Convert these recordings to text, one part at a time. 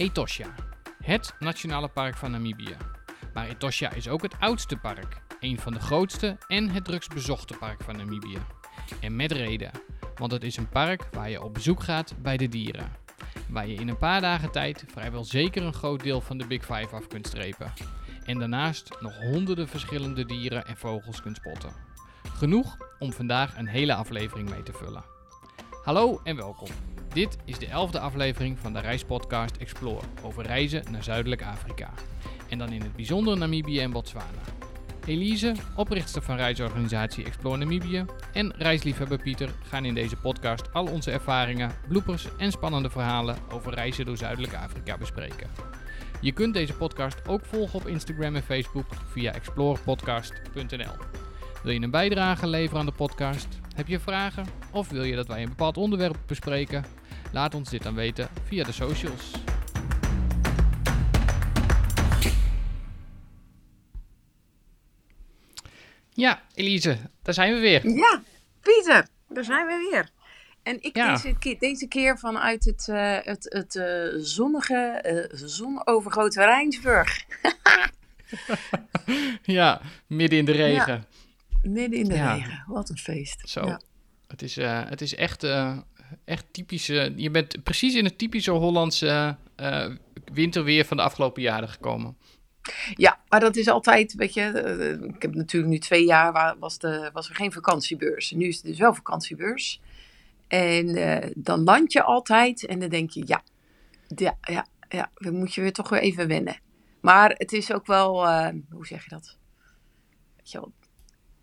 Etosha, het nationale park van Namibië. Maar Etosha is ook het oudste park, een van de grootste en het drukst bezochte park van Namibië. En met reden, want het is een park waar je op bezoek gaat bij de dieren. Waar je in een paar dagen tijd vrijwel zeker een groot deel van de Big Five af kunt strepen. En daarnaast nog honderden verschillende dieren en vogels kunt spotten. Genoeg om vandaag een hele aflevering mee te vullen. Hallo en welkom. Dit is de elfde aflevering van de reispodcast Explore over reizen naar Zuidelijk Afrika. En dan in het bijzonder Namibië en Botswana. Elise, oprichter van reisorganisatie Explore Namibië, en reisliefhebber Pieter gaan in deze podcast al onze ervaringen, bloepers en spannende verhalen over reizen door Zuidelijk Afrika bespreken. Je kunt deze podcast ook volgen op Instagram en Facebook via explorepodcast.nl. Wil je een bijdrage leveren aan de podcast? Heb je vragen? Of wil je dat wij een bepaald onderwerp bespreken? Laat ons dit dan weten via de socials. Ja, Elise, daar zijn we weer. Ja, Pieter, daar zijn we weer. En ik Ja. deze, keer, deze keer vanuit het, eh, het, het eh, zonnige, eh zonovergoten Rijnsburg. Ja, midden in de regen. Midden in de Ja. regen. Wat een feest. Zo. Het is, het is echt, echt typisch. eh, je bent precies in het typische Hollandse eh, winterweer van de afgelopen jaren gekomen. ja, maar dat is altijd, weet je, eh, ik heb natuurlijk nu twee jaar, waar, was, de, was er geen vakantiebeurs. Nu is het dus wel vakantiebeurs. En dan land je altijd en dan denk je, ja, ja, ja, ja, dan moet je weer toch weer even wennen. Maar het is ook wel, hoe zeg je dat? Weet je wel,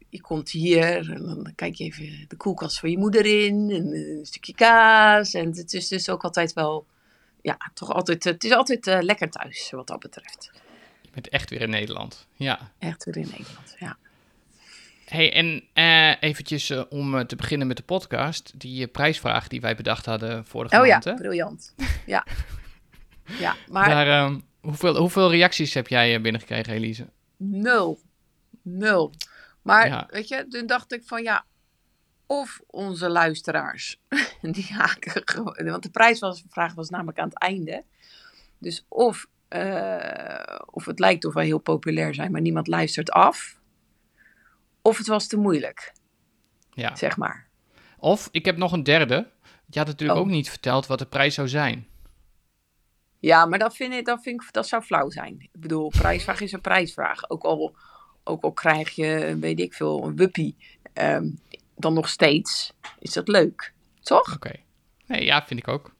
je komt hier en dan kijk je even de koelkast van je moeder in en een stukje kaas. En het is dus ook altijd wel, ja, toch altijd, het is altijd eh, lekker thuis wat dat betreft. Je bent echt weer in Nederland. Ja. Echt weer in Nederland, ja. Hey, en eh, eventjes eh, om te beginnen met de podcast. Die prijsvraag die wij bedacht hadden vorige Oh ja, maand. hè? briljant. Ja. Ja, maar Daar, ehm, hoeveel, hoeveel reacties heb jij binnengekregen, Elise? nul. Nul. Maar Ja. weet je, toen dacht ik van ja, of onze luisteraars, die haken gewoon, want de prijsvraag was namelijk aan het einde. Dus of, eh, of het lijkt of wij heel populair zijn, maar niemand luistert af. Of het was te moeilijk, Ja. zeg maar. Of, ik heb nog een derde. Je had natuurlijk Oh. ook niet verteld wat de prijs zou zijn. Ja, maar dat vind ik, dat vind ik, dat zou flauw zijn. Ik bedoel, prijsvraag is een prijsvraag. Ook al, ook al krijg je, weet ik veel, een wuppie, ehm, dan nog steeds is dat leuk. Toch? Oké. Nee, ja, vind ik ook.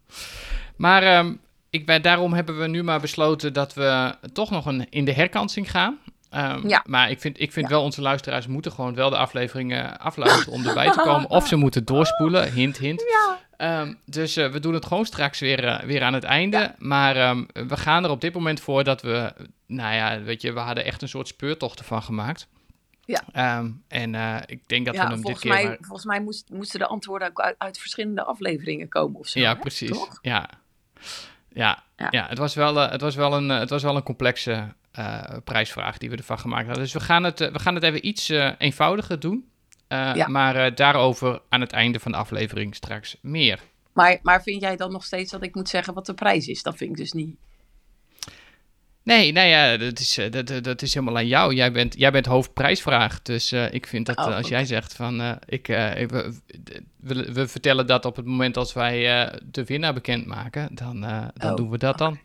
Maar ehm, ik ben, daarom hebben we nu maar besloten dat we toch nog een, in de herkansing gaan. Ehm, Ja. Maar ik vind, ik vind Ja. wel, onze luisteraars moeten gewoon wel de afleveringen afluisteren om erbij te komen. Of ze moeten doorspoelen, hint, hint. Ja. Ehm, dus eh, we doen het gewoon straks weer, eh, weer aan het einde. Maar ehm, we gaan er op dit moment voor dat we, nou ja, weet je, we hadden echt een soort speurtocht ervan gemaakt. Ja. Ehm, en eh, ik denk dat we hem dit volgens keer... mij, maar- volgens mij moest, moesten de antwoorden ook uit, uit verschillende afleveringen komen of zo. Ja, hè? precies. Toch? Ja. Ja, ja. Ja. het, was wel, het, was wel een, het was wel een complexe prijsvraag die we ervan gemaakt hadden. Dus we gaan het, we gaan het even iets eenvoudiger doen. Eh, Ja. Maar eh, daarover aan het einde van de aflevering straks meer. Maar, maar vind jij dan nog steeds dat ik moet zeggen wat de prijs is? Dat vind ik dus niet. Nee, nou ja, dat is, eh, dat, dat- is helemaal aan jou. Jij bent, jij bent hoofdprijsvraag. Dus ik vind dat Oh, als jij zegt van... ik, ik- we, we, we vertellen dat op het moment als wij de winnaar bekendmaken. Dan, dan Oh, doen we dat dan.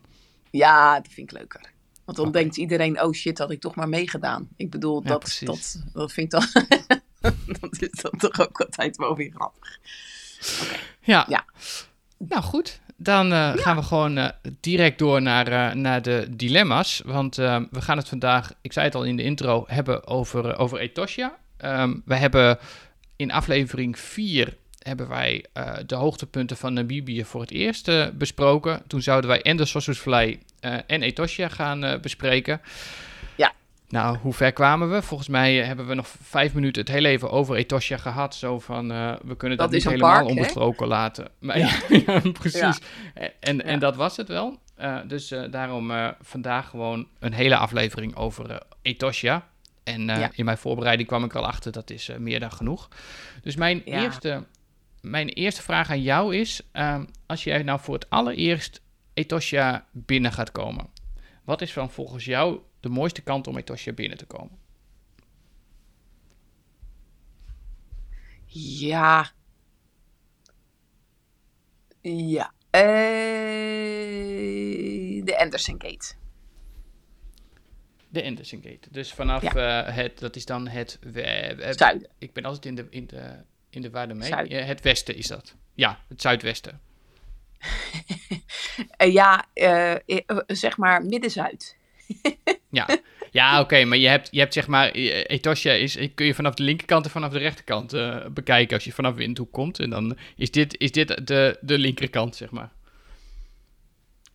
Ja, dat vind ik leuker. Want dan denkt iedereen, oh shit, had ik toch maar meegedaan. Ik bedoel, Ja, dat, precies. dat, dat vind ik dan... dat is dan toch ook altijd wel weer grappig. Ja. Ja. Nou goed, dan eh, gaan we gewoon eh, direct door naar, eh, naar de dilemma's. Want we gaan het vandaag, ik zei het al in de intro, hebben over, over Etosha. Ehm, we hebben in aflevering 4 hebben wij de hoogtepunten van Namibië voor het eerst besproken. Toen zouden wij en de Sossusvlei en Etosha gaan bespreken. Nou, hoe ver kwamen we? Volgens mij eh, hebben we nog vijf minuten het heel even over Etosha gehad. Zo van, eh, we kunnen dat, niet helemaal park, onbesproken laten. Maar, Ja. ja, precies. En, en dat was het wel. Eh, dus daarom vandaag gewoon een hele aflevering over Etosha. En in mijn voorbereiding kwam ik al achter, dat is meer dan genoeg. Dus mijn, eerste, mijn eerste vraag aan jou is, ehm, als jij nou voor het allereerst Etosha binnen gaat komen. Wat is dan volgens jou de mooiste kant om Etosha binnen te komen? Ja. Ja. Eh, de Anderson Gate. De Anderson Gate. Dus vanaf eh, het, dat is dan het... Zuiden. Ik ben altijd in de, in de, in de waarde mee. Zuiden. Het westen is dat. Ja, het zuidwesten. Eh, ja, zeg maar midden-zuid. Ja, ja oké, maar je hebt, je hebt zeg maar, eh, Etosha is, kun je vanaf de linkerkant en vanaf de rechterkant eh, bekijken als je vanaf Windhoek komt. En dan is dit, is dit de, de linkerkant, zeg maar.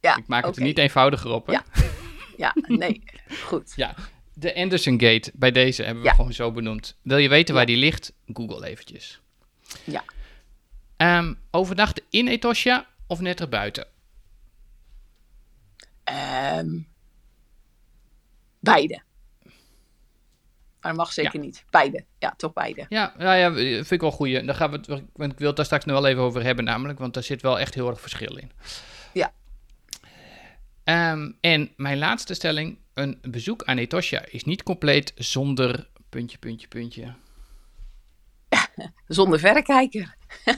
Ja, Ik maak het er niet eenvoudiger op, hè? Ja. Ja, nee, goed. Ja, de Anderson Gate, bij deze hebben we Ja. gewoon zo benoemd. Wil je weten waar die ligt? Google eventjes. Ja. Ehm, overnachten in Etosha of net erbuiten? Ehm, beide. Maar dat mag zeker niet. Beide. Ja, toch beide. Ja, ja, ja, vind ik wel goeie. Daar gaan we het, want ik wil het daar straks nog wel even over hebben namelijk, want daar zit wel echt heel erg verschil in. Ja. Ehm, en mijn laatste stelling, een bezoek aan Etosha is niet compleet zonder puntje, puntje, puntje. Zonder verrekijker.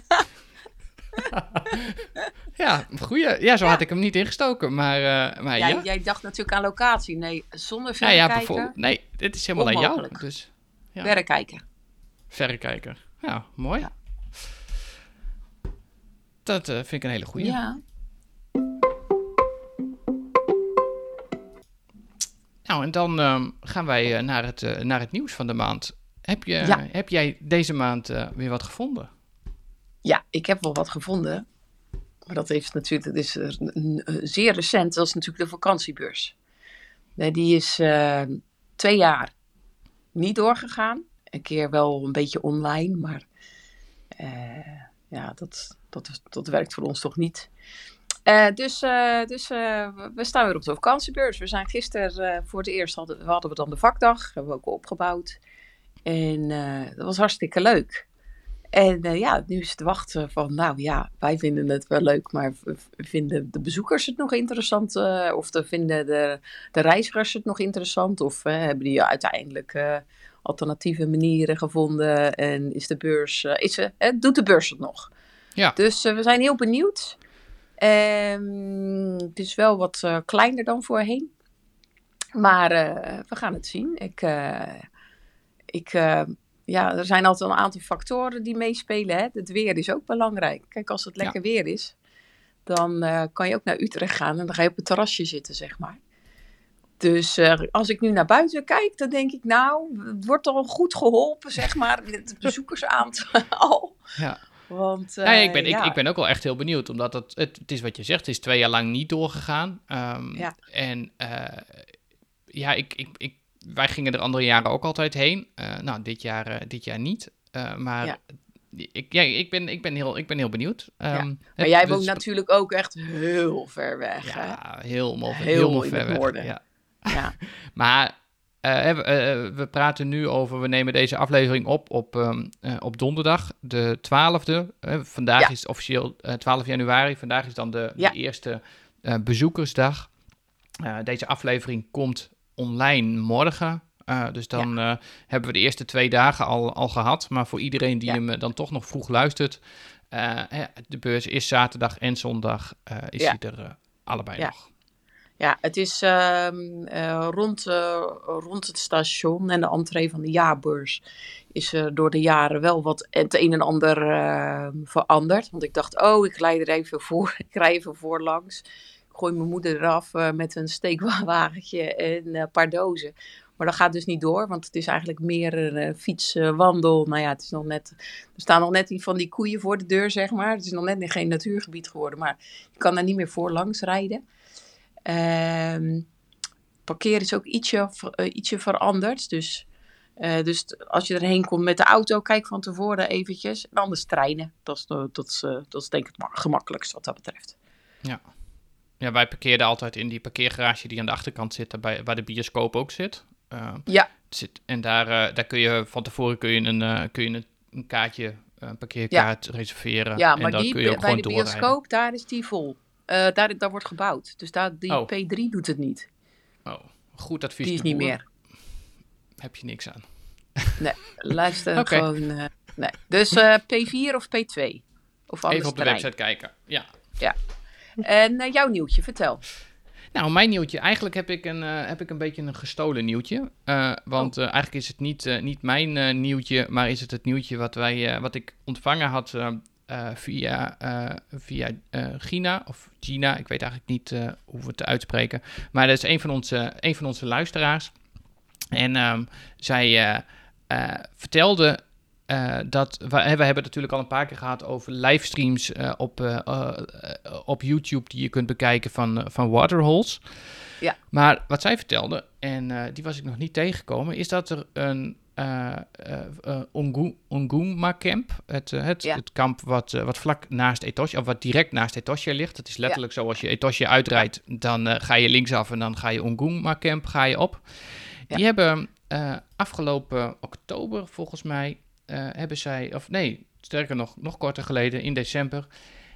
Ja, goeie. Ja, zo had ik hem niet ingestoken, maar, eh, maar ja. Jij, jij dacht natuurlijk aan locatie. Nee, zonder Ja, ja, verrekijker. bijvoorbeeld. Nee, dit is helemaal aan jou. Dus ja. Verrekijker. verrekijker. Ja, mooi. Ja. Dat eh, vind ik een hele goeie. Ja. Nou, en dan ehm, gaan wij eh, naar, het, naar het nieuws van de maand. Heb, je, Ja. heb jij deze maand weer wat gevonden? ja, ik heb wel wat gevonden. Maar dat heeft natuurlijk, dat is eh, zeer recent. Dat is natuurlijk de vakantiebeurs. Die is eh, twee jaar niet doorgegaan. Een keer wel een beetje online, maar eh, ja, dat, dat, dat werkt voor ons toch niet. Dus dus we- staan weer op de vakantiebeurs. We zijn gisteren voor het eerst hadden, hadden we dan de vakdag. Hebben we ook opgebouwd. En dat was hartstikke leuk. En eh, ja, nu is het wachten van, nou ja, wij vinden het wel leuk, maar vinden de bezoekers het nog interessant? eh, of de, vinden de, de reizigers het nog interessant? Of eh, hebben die uiteindelijk alternatieve manieren gevonden? En is de beurs, is, doet de beurs het nog? Ja. Dus we zijn heel benieuwd. Ehm, het is wel wat kleiner dan voorheen. Maar we gaan het zien. Ik, ik, ja, er zijn altijd een aantal factoren die meespelen. Hè? Het weer is ook belangrijk. Kijk, als het Ja. lekker weer is, dan eh, kan je ook naar Utrecht gaan en dan ga je op het terrasje zitten, zeg maar. Dus eh, als ik nu naar buiten kijk, dan denk ik, nou, het wordt al goed geholpen, zeg maar, het bezoekersaantal. Ja. Want, eh, Nou ja, ik, ben, ik, ja, ik ben ook wel echt heel benieuwd, omdat het, het, het is wat je zegt, het is twee jaar lang niet doorgegaan. Ehm, Ja. En eh, ja, ik, ik, ik, wij gingen er andere jaren ook altijd heen. Eh, nou, dit jaar, eh, dit jaar niet. Eh, maar Ja. ik, ja, ik, ben, ik, ben heel, ik ben heel benieuwd. Ehm, Maar het- jij woont is- natuurlijk ook echt heel ver weg. hè? Ja, Heel helemaal in ver weg. Ja. Ja. Maar we, we praten nu over, we nemen deze aflevering op op, ehm, eh, op donderdag, de 12e. Eh, vandaag Ja. is officieel eh 12 januari. Vandaag is dan de, Ja. de eerste bezoekersdag. Deze aflevering komt online morgen. Eh, dus dan eh, hebben we de eerste twee dagen al, al gehad. Maar voor iedereen die Ja. hem eh, dan toch nog vroeg luistert. de beurs is zaterdag en zondag. is Ja. hij er allebei nog. Ja, het is ehm, eh, rond, rond het station en de entree van de jaarbeurs is er door de jaren wel wat het een en ander veranderd. Want ik dacht, oh, ik rijd er even voor, ik rij even voor langs. Gooi mijn moeder eraf eh, met een steekwagentje en een paar dozen. Maar dat gaat dus niet door, want het is eigenlijk meer eh, fiets, eh, wandel. Nou ja, het is nog net, er staan nog net van die koeien voor de deur, zeg maar. Het is nog net geen natuurgebied geworden, maar je kan daar niet meer voor langs rijden. Ehm parkeren is ook ietsje, eh, ietsje veranderd. Dus, eh, dus als je erheen komt met de auto, kijk van tevoren eventjes. En anders treinen. Dat is, dat is, eh, dat is denk ik het ma- gemakkelijkst wat dat betreft. Ja, wij parkeerden altijd in die parkeergarage die aan de achterkant zit, daarbij, waar de bioscoop ook zit. Eh, Ja. zit en daar, eh, daar kun je van tevoren kun je een, eh, kun je een, een kaartje, een parkeerkaart reserveren. Ja, en maar dan die, kun je ook bij de doorrijden. bioscoop, daar is die vol. Daar, daar wordt gebouwd. Dus daar, die Oh. P3 doet het niet. Oh, goed advies. Die is niet meer. Heb je niks aan. Nee, luister gewoon. nee. Dus eh, P4 of P2? Of Even op de terrein. website kijken. Ja. En eh, jouw nieuwtje, vertel. Nou, mijn nieuwtje. Eigenlijk heb ik een, eh, heb ik een beetje een gestolen nieuwtje. Eh, want Oh. eigenlijk is het niet, niet mijn nieuwtje, maar is het het nieuwtje wat, wij, wat ik ontvangen had via, via Gina of Gina. Ik weet eigenlijk niet hoe we het uitspreken. Maar dat is een van onze, een van onze luisteraars. En ehm, zij vertelde eh, dat we, we hebben het natuurlijk al een paar keer gehad over livestreams eh, op, eh, op YouTube die je kunt bekijken van, van Waterholes. Ja. Maar wat zij vertelde, en die was ik nog niet tegengekomen, is dat er een Ongu- Onguma Camp, het, het, Ja. het kamp wat, wat vlak naast Etosha, of wat direct naast Etosha ligt. Het is letterlijk zo, als je Etosha uitrijdt, dan ga je linksaf en dan ga je Onguma Camp ga je op. Die hebben afgelopen oktober, volgens mij, hebben zij, of nee, sterker nog, nog korter geleden, in december,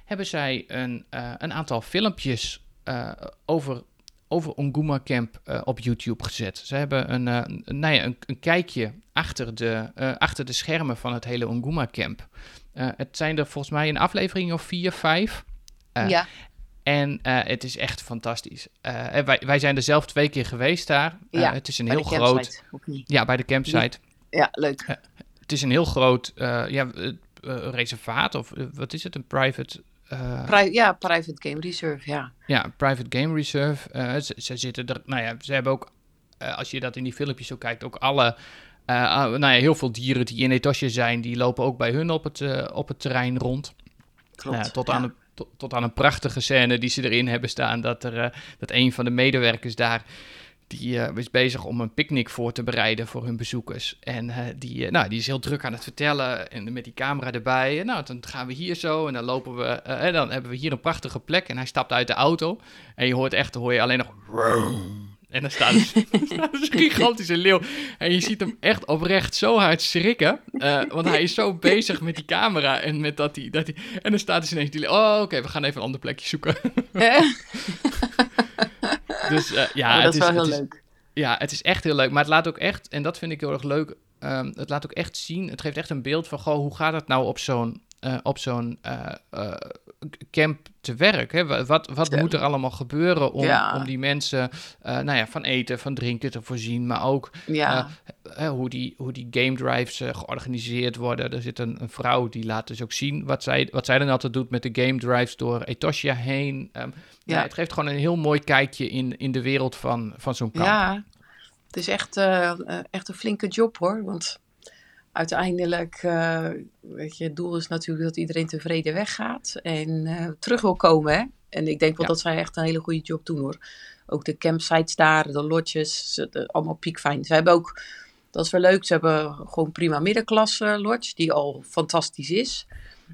hebben zij een, eh, een aantal filmpjes eh, over, over Onguma Camp eh, op YouTube gezet. Ze hebben een, eh, een, nou ja, een, een kijkje achter de, eh, achter de schermen van het hele Onguma Camp. Eh, het zijn er volgens mij een aflevering of vier, vijf. Eh, ja, En eh, het is echt fantastisch. Eh, wij, wij zijn er zelf twee keer geweest daar. Eh, Ja, het is een heel groot. campsite. Ja, bij de campsite. Ja, leuk. Het is een heel groot eh, ja, eh, eh, reservaat, of wat is het? Een private. eh, Pri- ja, Private Game Reserve, ja. ja, een private game reserve. Eh, ze, ze zitten er. Nou ja, ze hebben ook. eh, als je dat in die filmpjes zo kijkt, ook alle. eh, ah, nou ja, heel veel dieren die in Etosje zijn, die lopen ook bij hun op het, op het terrein rond. Klopt. Nou tot, ja. Aan een, tot, tot aan een prachtige scène die ze erin hebben staan. Dat, er, eh, dat een van de medewerkers daar. Die eh, is bezig om een picknick voor te bereiden voor hun bezoekers. En eh, die, eh, nou, die is heel druk aan het vertellen. En met die camera erbij. En nou, dan gaan we hier zo. En dan lopen we. en dan hebben we hier een prachtige plek. En hij stapt uit de auto. En je hoort echt, dan hoor je alleen nog. En dan staat dus, een gigantische leeuw. En je ziet hem echt oprecht zo hard schrikken. want hij is zo bezig met die camera. En met dat hij. Dat hij en dan staat dus ineens die leeuw. Oh, oké, we gaan even een ander plekje zoeken. dus ja, het is wel heel het is, leuk. ja, het is echt heel leuk. Maar het laat ook echt, en dat vind ik heel erg leuk. ehm, het laat ook echt zien. Het geeft echt een beeld van. Goh, hoe gaat het nou op zo'n. Eh, op zo'n eh, eh, camp te werk. Hè? Wa- Wat, wat Ja. moet er allemaal gebeuren om, Ja. om die mensen nou ja, van eten, van drinken te voorzien, maar ook Ja, hoe, die, hoe die game drives georganiseerd worden. Er zit een, een vrouw die laat dus ook zien wat zij, wat zij dan altijd doet met de game drives door Etosha heen. Ehm, ja. Ja. het geeft gewoon een heel mooi kijkje in, in de wereld van, van zo'n kamp. ja. Het is echt, echt een flinke job hoor. Want uiteindelijk, eh, weet je, het doel is natuurlijk dat iedereen tevreden weggaat en eh, terug wil komen. Hè? En ik denk wel Ja. dat zij echt een hele goede job doen hoor. Ook de campsites daar, de lodges, de- allemaal piekfijn. Ze hebben ook, dat is wel leuk, ze hebben gewoon prima middenklasse lodge, die al fantastisch is.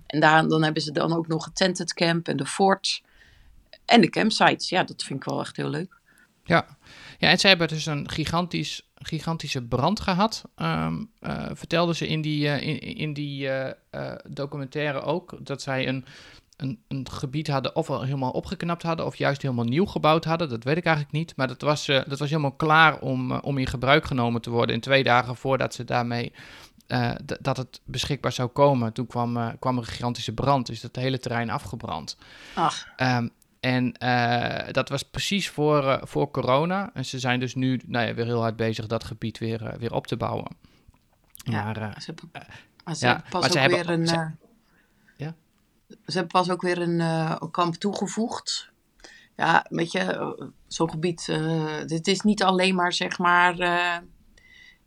En daar, dan hebben ze dan ook nog het tented camp en de fort en de campsites. Ja, dat vind ik wel echt heel leuk. Ja. Ja, en zij hebben dus een gigantisch, gigantische brand gehad. ehm eh, vertelden ze in die, eh, in, in die eh, documentaire ook. Dat zij een, een, een gebied hadden, of al helemaal opgeknapt hadden, of juist helemaal nieuw gebouwd hadden. Dat weet ik eigenlijk niet. Maar dat was, dat was helemaal klaar om, om in gebruik genomen te worden. In twee dagen voordat ze daarmee. dat het beschikbaar zou komen. Toen kwam, kwam er een gigantische brand. Dus dat hele terrein afgebrand. Ach, Ehm, en eh, dat was precies voor, eh, voor corona. En ze zijn dus nu nou ja, weer heel hard bezig dat gebied weer, eh, weer op te bouwen. Ja. Maar Ze hebben, ze ja, pas ze ook hebben- weer een. ze- Ja? Ze hebben pas ook weer een, kamp toegevoegd. Ja, weet je, zo'n gebied. dit is niet alleen maar zeg maar.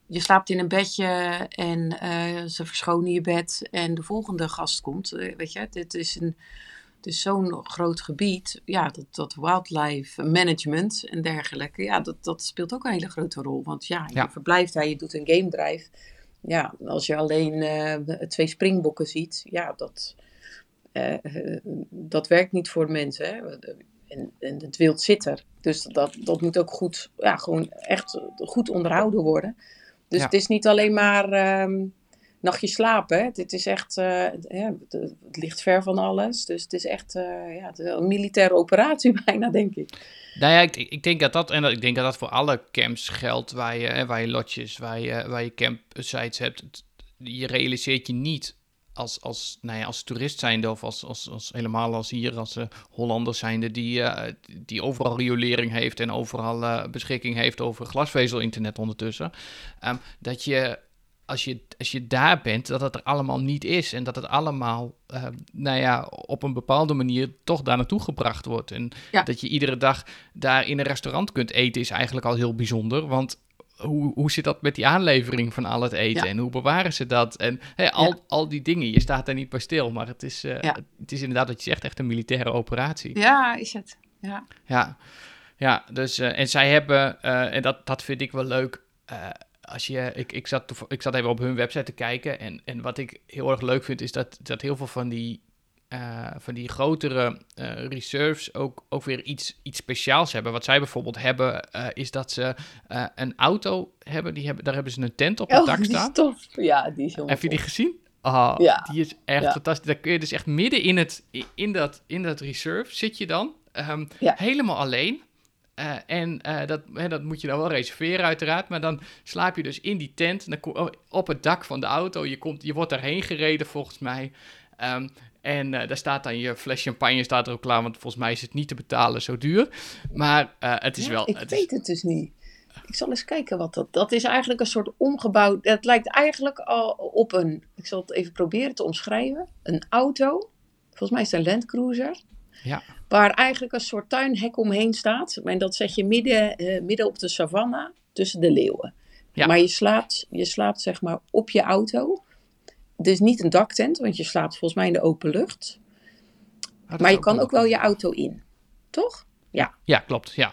je slaapt in een bedje en ze verschonen je bed en de volgende gast komt. Weet je, dit is een. Is zo'n groot gebied. Ja, dat, dat wildlife management en dergelijke. Ja, dat, dat speelt ook een hele grote rol. Want ja, je Ja. verblijft daar, je doet een game drive. Ja, als je alleen eh, twee springbokken ziet, ja, dat, eh, eh, dat werkt niet voor mensen. Hè? En, en het wild zit er. Dus dat, dat moet ook goed, ja, gewoon echt goed onderhouden worden. Dus Ja. het is niet alleen maar ehm, nachtje slapen. Dit is echt, uh, ja, het, ligt ver van alles. Dus het is echt uh, ja, een militaire operatie bijna, denk ik. Nou ja, ik, ik, denk dat dat, en ik denk dat dat voor alle camps geldt, waar je, waar je lotjes, waar je, waar je campsites hebt. Je realiseert je niet als, als, nou ja, als toerist zijnde of als, als, als helemaal als hier als uh, Hollander zijnde die, die overal riolering heeft en overal beschikking heeft over glasvezel-internet ondertussen. Um, dat je als, je als je daar bent, dat het er allemaal niet is en dat het allemaal, nou ja, op een bepaalde manier toch daar naartoe gebracht wordt. En ja. dat je iedere dag daar in een restaurant kunt eten is eigenlijk al heel bijzonder, want hoe, hoe zit dat met die aanlevering van al het eten? En hoe bewaren ze dat? En al, al die dingen, je staat daar niet bij stil. Maar het is, uh, het is inderdaad wat je zegt, echt een militaire operatie. Ja, is het. Ja, ja, ja dus, uh, en zij hebben, en dat, dat vind ik wel leuk... als je, ik, ik, zat, ik zat even op hun website te kijken. En, en wat ik heel erg leuk vind, is dat, dat heel veel van die uh, van die grotere uh, reserves ook, ook weer iets, iets speciaals hebben. Wat zij bijvoorbeeld hebben, uh, is dat ze een auto hebben, die hebben. Daar hebben ze een tent op het oh, dak staan. Die is tof. Ja, die is Heb je die gezien? Oh, ja. Die is echt ja. fantastisch. Daar kun je dus echt midden in, het, in, dat, in dat reserve zit je dan. Um, ja. Helemaal alleen. Uh, en uh, dat, hè, dat moet je dan wel reserveren, uiteraard. Maar dan slaap je dus in die tent. Dan op het dak van de auto. Je, komt, je wordt daarheen gereden, volgens mij. Um, en uh, daar staat dan je fles champagne staat er ook klaar, want volgens mij is het niet te betalen zo duur. Maar het is ja, wel... Ik het weet is... het dus niet. Ik zal eens kijken wat dat... Dat is eigenlijk een soort omgebouwd... Het lijkt eigenlijk al op een... Ik zal het even proberen te omschrijven. Een auto. Volgens mij is het een Land Cruiser. Ja. Waar eigenlijk een soort tuinhek omheen staat. En dat zet je midden, uh, midden op de savanne tussen de leeuwen. Ja. Maar je slaapt, je slaapt zeg maar op je auto. Dus niet een daktent, want je slaapt volgens mij in de open lucht. Ah, maar je kan ook wel je auto in, toch? Ja. Ja, klopt. Ja.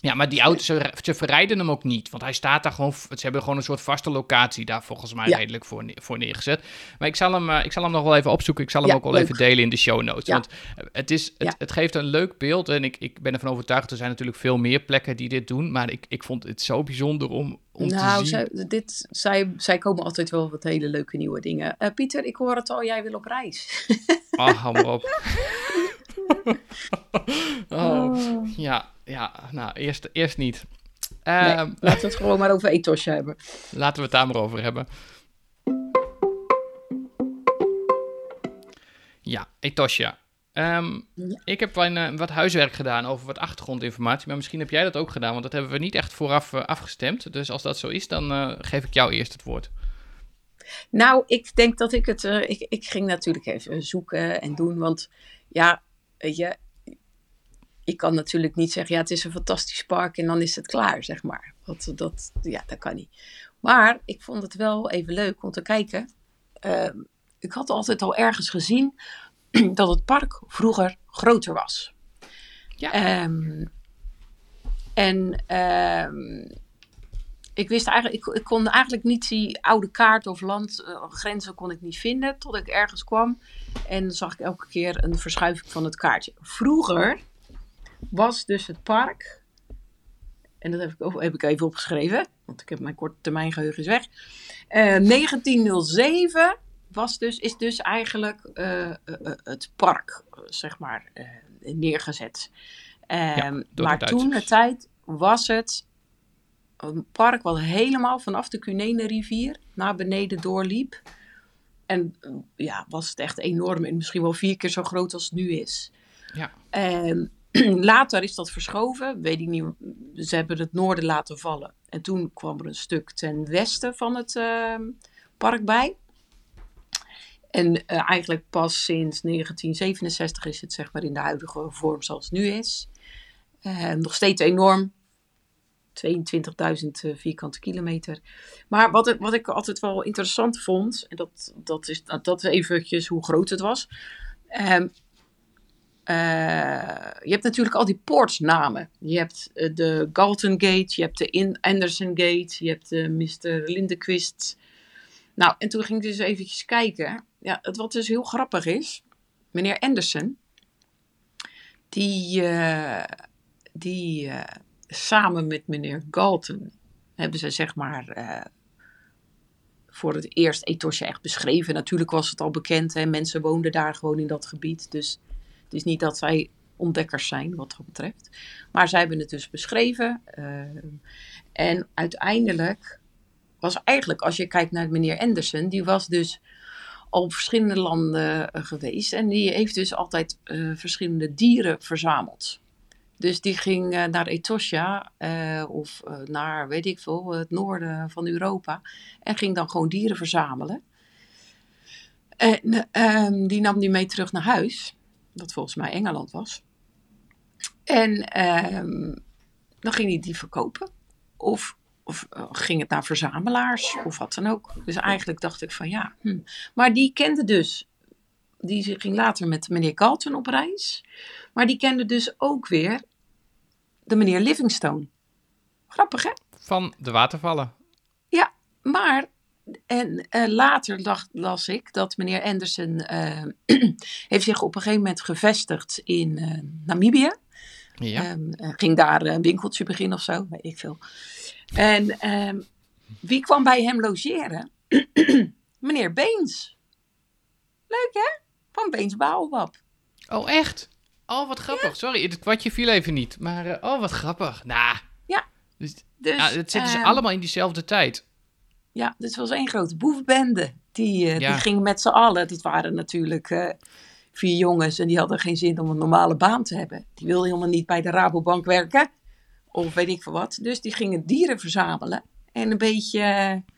Ja, maar die auto's, ze, ze, verrijden hem ook niet. Want hij staat daar gewoon. Ze hebben gewoon een soort vaste locatie daar volgens mij ja. redelijk voor, voor neergezet. Maar ik zal, hem, uh, ik zal hem nog wel even opzoeken. Ik zal hem ja, ook wel leuk. even delen in de show notes. Ja. Want het, is, het, het, geeft een leuk beeld. En ik, ik ben ervan overtuigd. Er zijn natuurlijk veel meer plekken die dit doen. Maar ik, ik vond het zo bijzonder om, om nou, te zien. Zij, dit, zij, zij komen altijd wel wat hele leuke nieuwe dingen. Uh, Pieter, ik hoor het al. Jij wil op reis. Ah, hou maar op. oh, oh. Ja, ja, nou, eerst, eerst niet. Nee, uh, laten we het gewoon maar over Etosje hebben. Laten we het daar maar over hebben. Ja, Etosha. Um, ja. Ik heb een, uh, wat huiswerk gedaan over wat achtergrondinformatie, maar misschien heb jij dat ook gedaan, want dat hebben we niet echt vooraf uh, afgestemd. Dus als dat zo is, dan uh, geef ik jou eerst het woord. Nou, ik denk dat ik het. ik, ik ging natuurlijk even zoeken en doen, want ja, weet je, ik kan natuurlijk niet zeggen, ja, het is een fantastisch park en dan is het klaar, zeg maar. Dat, dat, ja, dat kan niet. Maar ik vond het wel even leuk om te kijken. Uh, ik had altijd al ergens gezien dat het park vroeger groter was. Ja. Um, en um, ik wist eigenlijk, ik, ik, kon eigenlijk niet die oude kaart of landgrenzen uh, kon ik niet vinden, tot ik ergens kwam. En zag ik elke keer een verschuiving van het kaartje. Vroeger was dus het park. En dat heb ik, heb ik even opgeschreven, want ik heb mijn korte termijn geheugen is weg. Uh, 1907 was dus, is dus eigenlijk uh, uh, het park, zeg maar, neergezet. Ja, maar toen de tijd was het een park wat helemaal vanaf de Cunene rivier naar beneden doorliep. En ja, was het echt enorm en misschien wel vier keer zo groot als het nu is. Ja. En later is dat verschoven, weet ik niet. Ze hebben het noorden laten vallen. En toen kwam er een stuk ten westen van het uh, park bij. En uh, eigenlijk pas sinds 1967 is het zeg maar in de huidige vorm zoals het nu is. Uh, nog steeds enorm. 22.000 vierkante kilometer. Maar wat, wat ik altijd wel interessant vond, en dat, dat is dat eventjes hoe groot het was. Um, uh, je hebt natuurlijk al die poortsnamen. Je hebt uh, de Galton Gate, je hebt de Anderson Gate, je hebt de Mr. Lindequist. Nou, en toen ging ik dus eventjes kijken. Ja, het, wat dus heel grappig is, meneer Anderson, die, die samen met meneer Galton hebben ze zeg maar voor het eerst Etosha echt beschreven. Natuurlijk was het al bekend en mensen woonden daar gewoon in dat gebied. Dus het is niet dat zij ontdekkers zijn wat dat betreft. Maar zij hebben het dus beschreven. Uh, en uiteindelijk was eigenlijk, als je kijkt naar meneer Anderson, die was dus al op verschillende landen uh, geweest. En die heeft dus altijd uh, verschillende dieren verzameld. Dus die ging uh, naar Etosha of naar, weet ik veel, het noorden van Europa. En ging dan gewoon dieren verzamelen. En ehm, die nam die mee terug naar huis. Dat volgens mij Engeland was. En ehm, dan ging hij die verkopen. Of, of uh, ging het naar verzamelaars of wat dan ook. Dus eigenlijk dacht ik van ja. Hm. Maar die kende dus. Die ging later met meneer Galton op reis. Maar die kende dus ook weer de meneer Livingstone. Grappig hè? Van de watervallen. Ja, maar en uh, later dacht, las ik dat meneer Anderson uh, heeft zich op een gegeven moment gevestigd in uh, Namibië. Ja. Um, ging daar een winkeltje beginnen of zo, weet ik veel. En um, wie kwam bij hem logeren? meneer Beens. Leuk hè? Van Beens Baobab. Oh echt? Oh wat grappig. Ja. Sorry, het kwartje viel even niet. Maar oh wat grappig. Nou. Ja. Dus, dus ja, het zit dus um, allemaal in diezelfde tijd. Ja, dit was één grote boevenbende. Die, uh, ja. die gingen met z'n allen. Dat waren natuurlijk uh, vier jongens en die hadden geen zin om een normale baan te hebben. Die wilden helemaal niet bij de Rabobank werken. Of weet ik veel wat. Dus die gingen dieren verzamelen. En een beetje uh,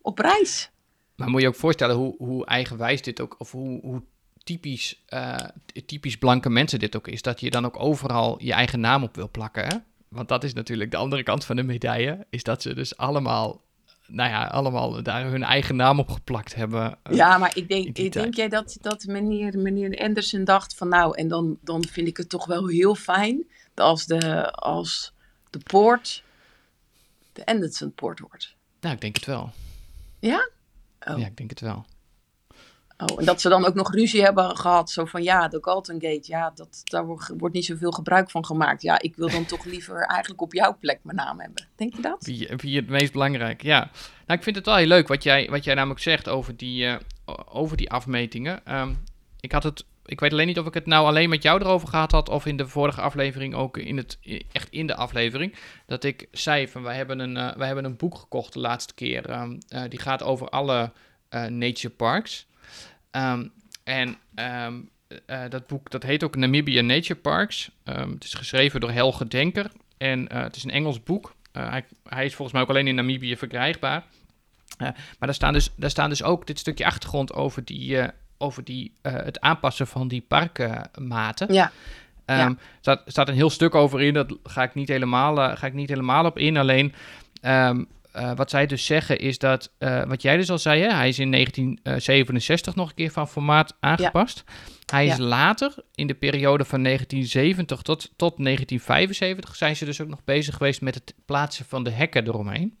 op reis. Maar moet je ook voorstellen hoe, hoe eigenwijs dit ook... Of hoe, hoe typisch, typisch blanke mensen dit ook is. Dat je dan ook overal je eigen naam op wil plakken. Hè? Want dat is natuurlijk de andere kant van de medaille. Is dat ze dus allemaal nou ja, allemaal daar hun eigen naam op geplakt hebben. Uh, ja, maar ik denk, ik denk jij dat, dat meneer, meneer Anderson dacht van nou, en dan, dan vind ik het toch wel heel fijn als de, als de poort de Anderson poort wordt. Nou, ik denk het wel. Ja? Oh. Ja, ik denk het wel. Oh, en dat ze dan ook nog ruzie hebben gehad. Zo van ja, de Galton Gate, ja, dat, daar wordt niet zoveel gebruik van gemaakt. Ja, ik wil dan toch liever eigenlijk op jouw plek mijn naam hebben. Denk je dat? Wie, wie het meest belangrijk, ja. Nou, ik vind het wel heel leuk wat jij, wat jij namelijk zegt over die, uh, over die afmetingen. Um, ik had het. Ik weet alleen niet of ik het nou alleen met jou erover gehad had. Of in de vorige aflevering ook in het, echt in de aflevering. Dat ik zei van wij hebben een, uh, hebben een boek gekocht de laatste keer. Um, uh, die gaat over alle nature parks. Um, en um, uh, dat boek dat heet ook Namibia Nature Parks. Um, het is geschreven door Helge Denker. En uh, het is een Engels boek. Uh, hij, hij, is volgens mij ook alleen in Namibië verkrijgbaar. maar daar staan, dus, daar staan dus ook dit stukje achtergrond over, die, over die, het aanpassen van die parkenmaten. Ja. Um, ja. staat, staat een heel stuk over in. Dat ga ik niet helemaal, ga ik niet helemaal op in. Alleen um, uh, wat zij dus zeggen is dat, uh, wat jij dus al zei, hè, hij is in 1967 nog een keer van formaat aangepast. Ja. Hij is later, in de periode van 1970 tot, tot 1975, zijn ze dus ook nog bezig geweest met het plaatsen van de hekken eromheen.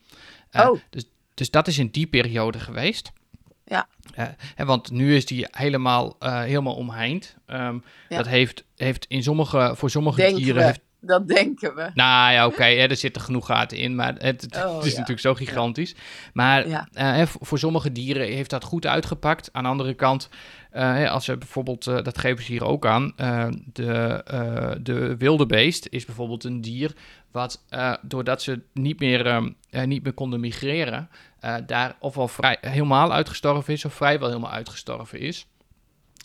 Uh, oh. dus, dus dat is in die periode geweest. Ja. en want nu is die helemaal, helemaal omheind. Um, ja. Dat heeft, heeft in sommige, voor sommige Denken dieren... Heeft, dat denken we. Nou ja, oké, okay, er zitten genoeg gaten in, maar het, het, oh, is ja. natuurlijk zo gigantisch. Ja. Maar ja. uh, voor sommige dieren heeft dat goed uitgepakt. Aan de andere kant, uh, als ze bijvoorbeeld, uh, dat geven ze hier ook aan, de, de wilde beest is bijvoorbeeld een dier wat, doordat ze niet meer, niet meer konden migreren, daar ofwel vrij, helemaal uitgestorven is of vrijwel helemaal uitgestorven is.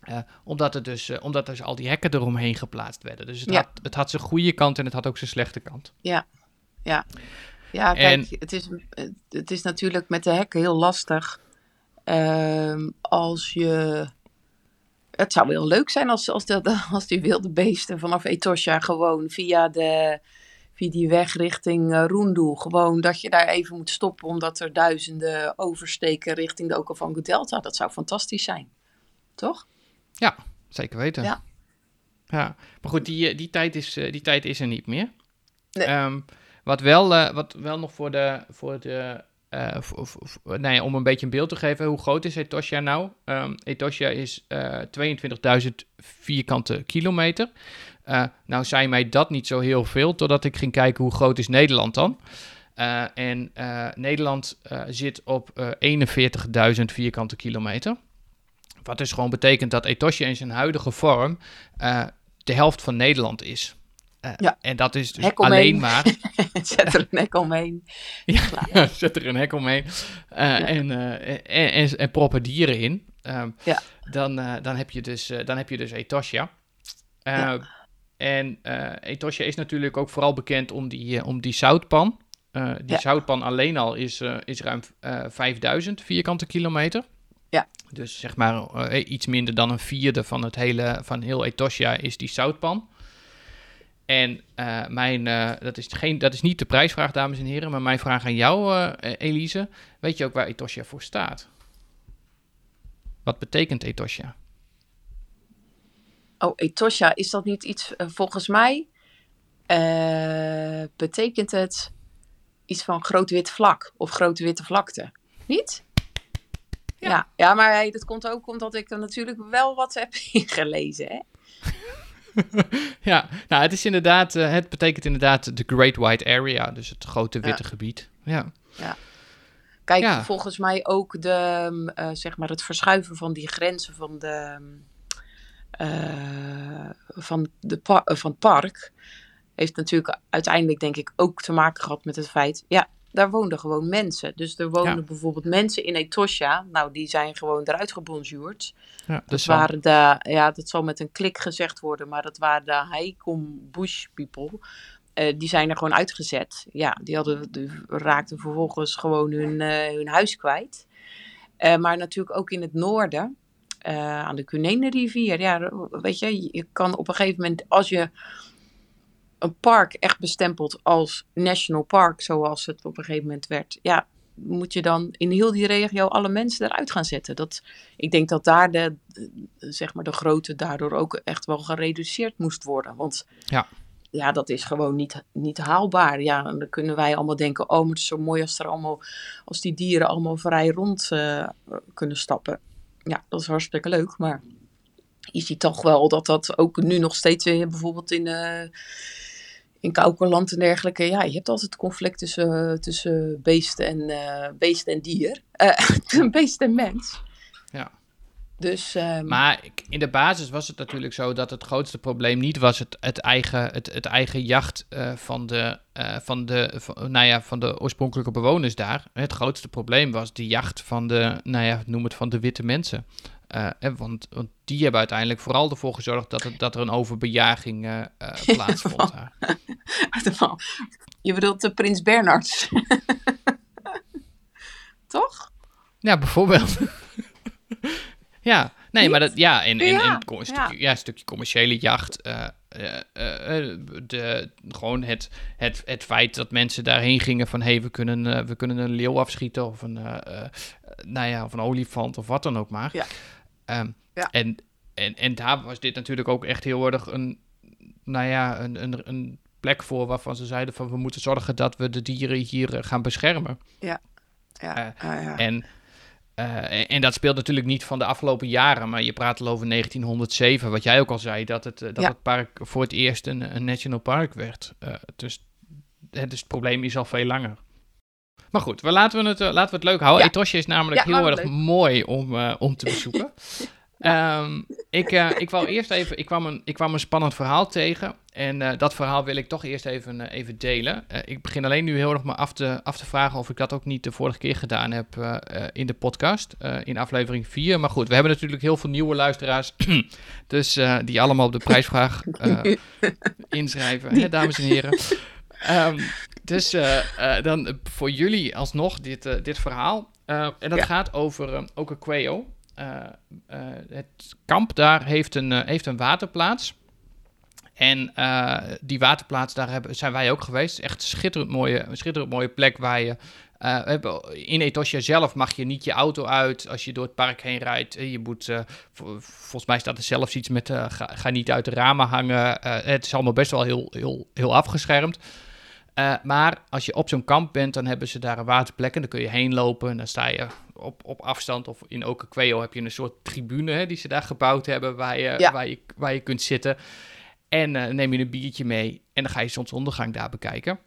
Uh, omdat, er dus, uh, omdat er dus al die hekken eromheen geplaatst werden. Dus het, ja. had, het had zijn goede kant en het had ook zijn slechte kant. Ja, ja. Ja, kijk, en, het, is, het is natuurlijk met de hekken heel lastig. Uh, als je... Het zou wel leuk zijn als, als, de, als die wilde beesten vanaf Etosha gewoon via, de, via die weg richting uh, Rundu... gewoon dat je daar even moet stoppen omdat er duizenden oversteken richting de Okavango Delta. Dat zou fantastisch zijn. Toch? Ja, zeker weten. Ja. ja. Maar goed, die, die, tijd is, die tijd is er niet meer. Nee. Um, wat, wel, uh, wat wel nog voor de. Voor de uh, voor, nee, om een beetje een beeld te geven, hoe groot is Etosha nou? Um, Etosha is uh, 22.000 vierkante kilometer. Nou zei mij dat niet zo heel veel, totdat ik ging kijken hoe groot is Nederland dan. en Nederland zit op 41.000 vierkante kilometer. Wat dus gewoon betekent dat Etosha in zijn huidige vorm de helft van Nederland is. ja. En dat is dus alleen maar. zet er een hek omheen. ja, zet er een hek omheen. en, en, en, en, proppen dieren in. Um, ja. dan, dan, heb je dus, dan heb je dus Etosha. Ja. En uh, Etosha is natuurlijk ook vooral bekend om die, uh, om die zoutpan. Uh, die zoutpan alleen al is, is ruim 5000 vierkante kilometer. Ja. Dus zeg maar iets minder dan een vierde van het hele, van heel Etosha is die zoutpan. En mijn, dat, is geen, dat is niet de prijsvraag, dames en heren, maar mijn vraag aan jou, Elise. Weet je ook waar Etosha voor staat? Wat betekent Etosha? Oh, Etosha, is dat niet iets, volgens mij betekent het iets van groot wit vlak of grote witte vlakte. Niet? Ja, ja, ja maar hey, dat komt ook omdat ik er natuurlijk wel wat heb ingelezen, hè? ja, nou, het is inderdaad, uh, het betekent inderdaad de Great White Area, dus het grote witte ja. gebied. Ja. ja. Kijk, ja. volgens mij ook de, uh, zeg maar het verschuiven van die grenzen van de, uh, van, de van het park heeft natuurlijk uiteindelijk denk ik ook te maken gehad met het feit, ja, daar woonden gewoon mensen. Dus er wonen ja. bijvoorbeeld mensen in Etosha, nou die zijn gewoon eruit gebonjourd. Ja, dat waren de, ja, dat zal met een klik gezegd worden, maar dat waren de Haikom Bush people. Uh, die zijn er gewoon uitgezet. Ja, die, hadden, die raakten vervolgens gewoon hun, uh, hun huis kwijt. Uh, maar natuurlijk ook in het noorden aan de Cunene-rivier. Ja, weet je, je kan op een gegeven moment, als je een park echt bestempelt als national park, zoals het op een gegeven moment werd, ja, moet je dan in heel die regio alle mensen eruit gaan zetten. Dat, ik denk dat daar de, zeg maar de grootte daardoor ook echt wel gereduceerd moest worden. Want ja, ja dat is gewoon niet, niet haalbaar. Ja, dan kunnen wij allemaal denken, oh, maar het is zo mooi als, er allemaal, als die dieren allemaal vrij rond uh, kunnen stappen ja, dat is hartstikke leuk. Maar je ziet toch wel dat dat ook nu nog steeds weer bijvoorbeeld in, uh, in Kaukerland en dergelijke. Ja, je hebt altijd conflict tussen, tussen beest, en, uh, beest en dier. Uh, beest en mens. Ja. Dus, um... Maar in de basis was het natuurlijk zo dat het grootste probleem niet was het, het, eigen, het, het eigen jacht uh, van, de, uh, van, de, van, nou ja, van de oorspronkelijke bewoners daar. Het grootste probleem was de jacht van de, nou ja, noem het van de witte mensen. Uh, want, want die hebben uiteindelijk vooral ervoor gezorgd dat, het, dat er een overbejaging plaatsvond. Je bedoelt de Prins Bernards? Toch? Ja, bijvoorbeeld. Ja, nee, maar dat, ja, in, in, ja, in een, stukje, ja. een stukje commerciële jacht. Uh, de, gewoon het, het, het feit dat mensen daarheen gingen van... hé, hey, we, kunnen, we kunnen een leeuw afschieten of een, nou ja, of een olifant of wat dan ook maar. Ja. Um, ja. En, en, en daar was dit natuurlijk ook echt heel erg een, nou ja, een, een, een plek voor... waarvan ze zeiden van we moeten zorgen dat we de dieren hier gaan beschermen. Ja, ja. ja. En... Uh, en dat speelt natuurlijk niet van de afgelopen jaren, maar je praat al over 1907, wat jij ook al zei, dat het, dat ja. het park voor het eerst een, een national park werd. Uh, dus, het, dus het probleem is al veel langer. Maar goed, we laten, we het, uh, laten we het leuk houden. Ja. Etosje is namelijk ja, heel erg leuk. mooi om, om te bezoeken. um, ik, ik, wou eerst even, ik kwam, een, ik kwam een spannend verhaal tegen. En uh, dat verhaal wil ik toch eerst even, even delen. Ik begin alleen nu heel erg maar af te, af te vragen of ik dat ook niet de vorige keer gedaan heb in de podcast, in aflevering 4. Maar goed, we hebben natuurlijk heel veel nieuwe luisteraars, dus die allemaal op de prijsvraag inschrijven, hè, dames en heren. um, dus dan voor jullie alsnog dit, dit verhaal. en dat ja. gaat over Okokweo. het kamp daar heeft een, heeft een waterplaats. En die waterplaats, daar hebben, zijn wij ook geweest. Echt schitterend mooie, schitterend mooie plek waar je... In Etosha zelf mag je niet je auto uit als je door het park heen rijdt. Je moet, volgens mij staat er zelfs iets met ga, ga, niet uit de ramen hangen. het is allemaal best wel heel, heel, heel afgeschermd. Maar als je op zo'n kamp bent, dan hebben ze daar een waterplek en dan kun je heen lopen. En dan sta je op, op afstand of in Okekweo heb je een soort tribune hè, die ze daar gebouwd hebben waar je, ja. waar je, waar je kunt zitten. En uh, neem je een biertje mee en dan ga je zonsondergang daar bekijken.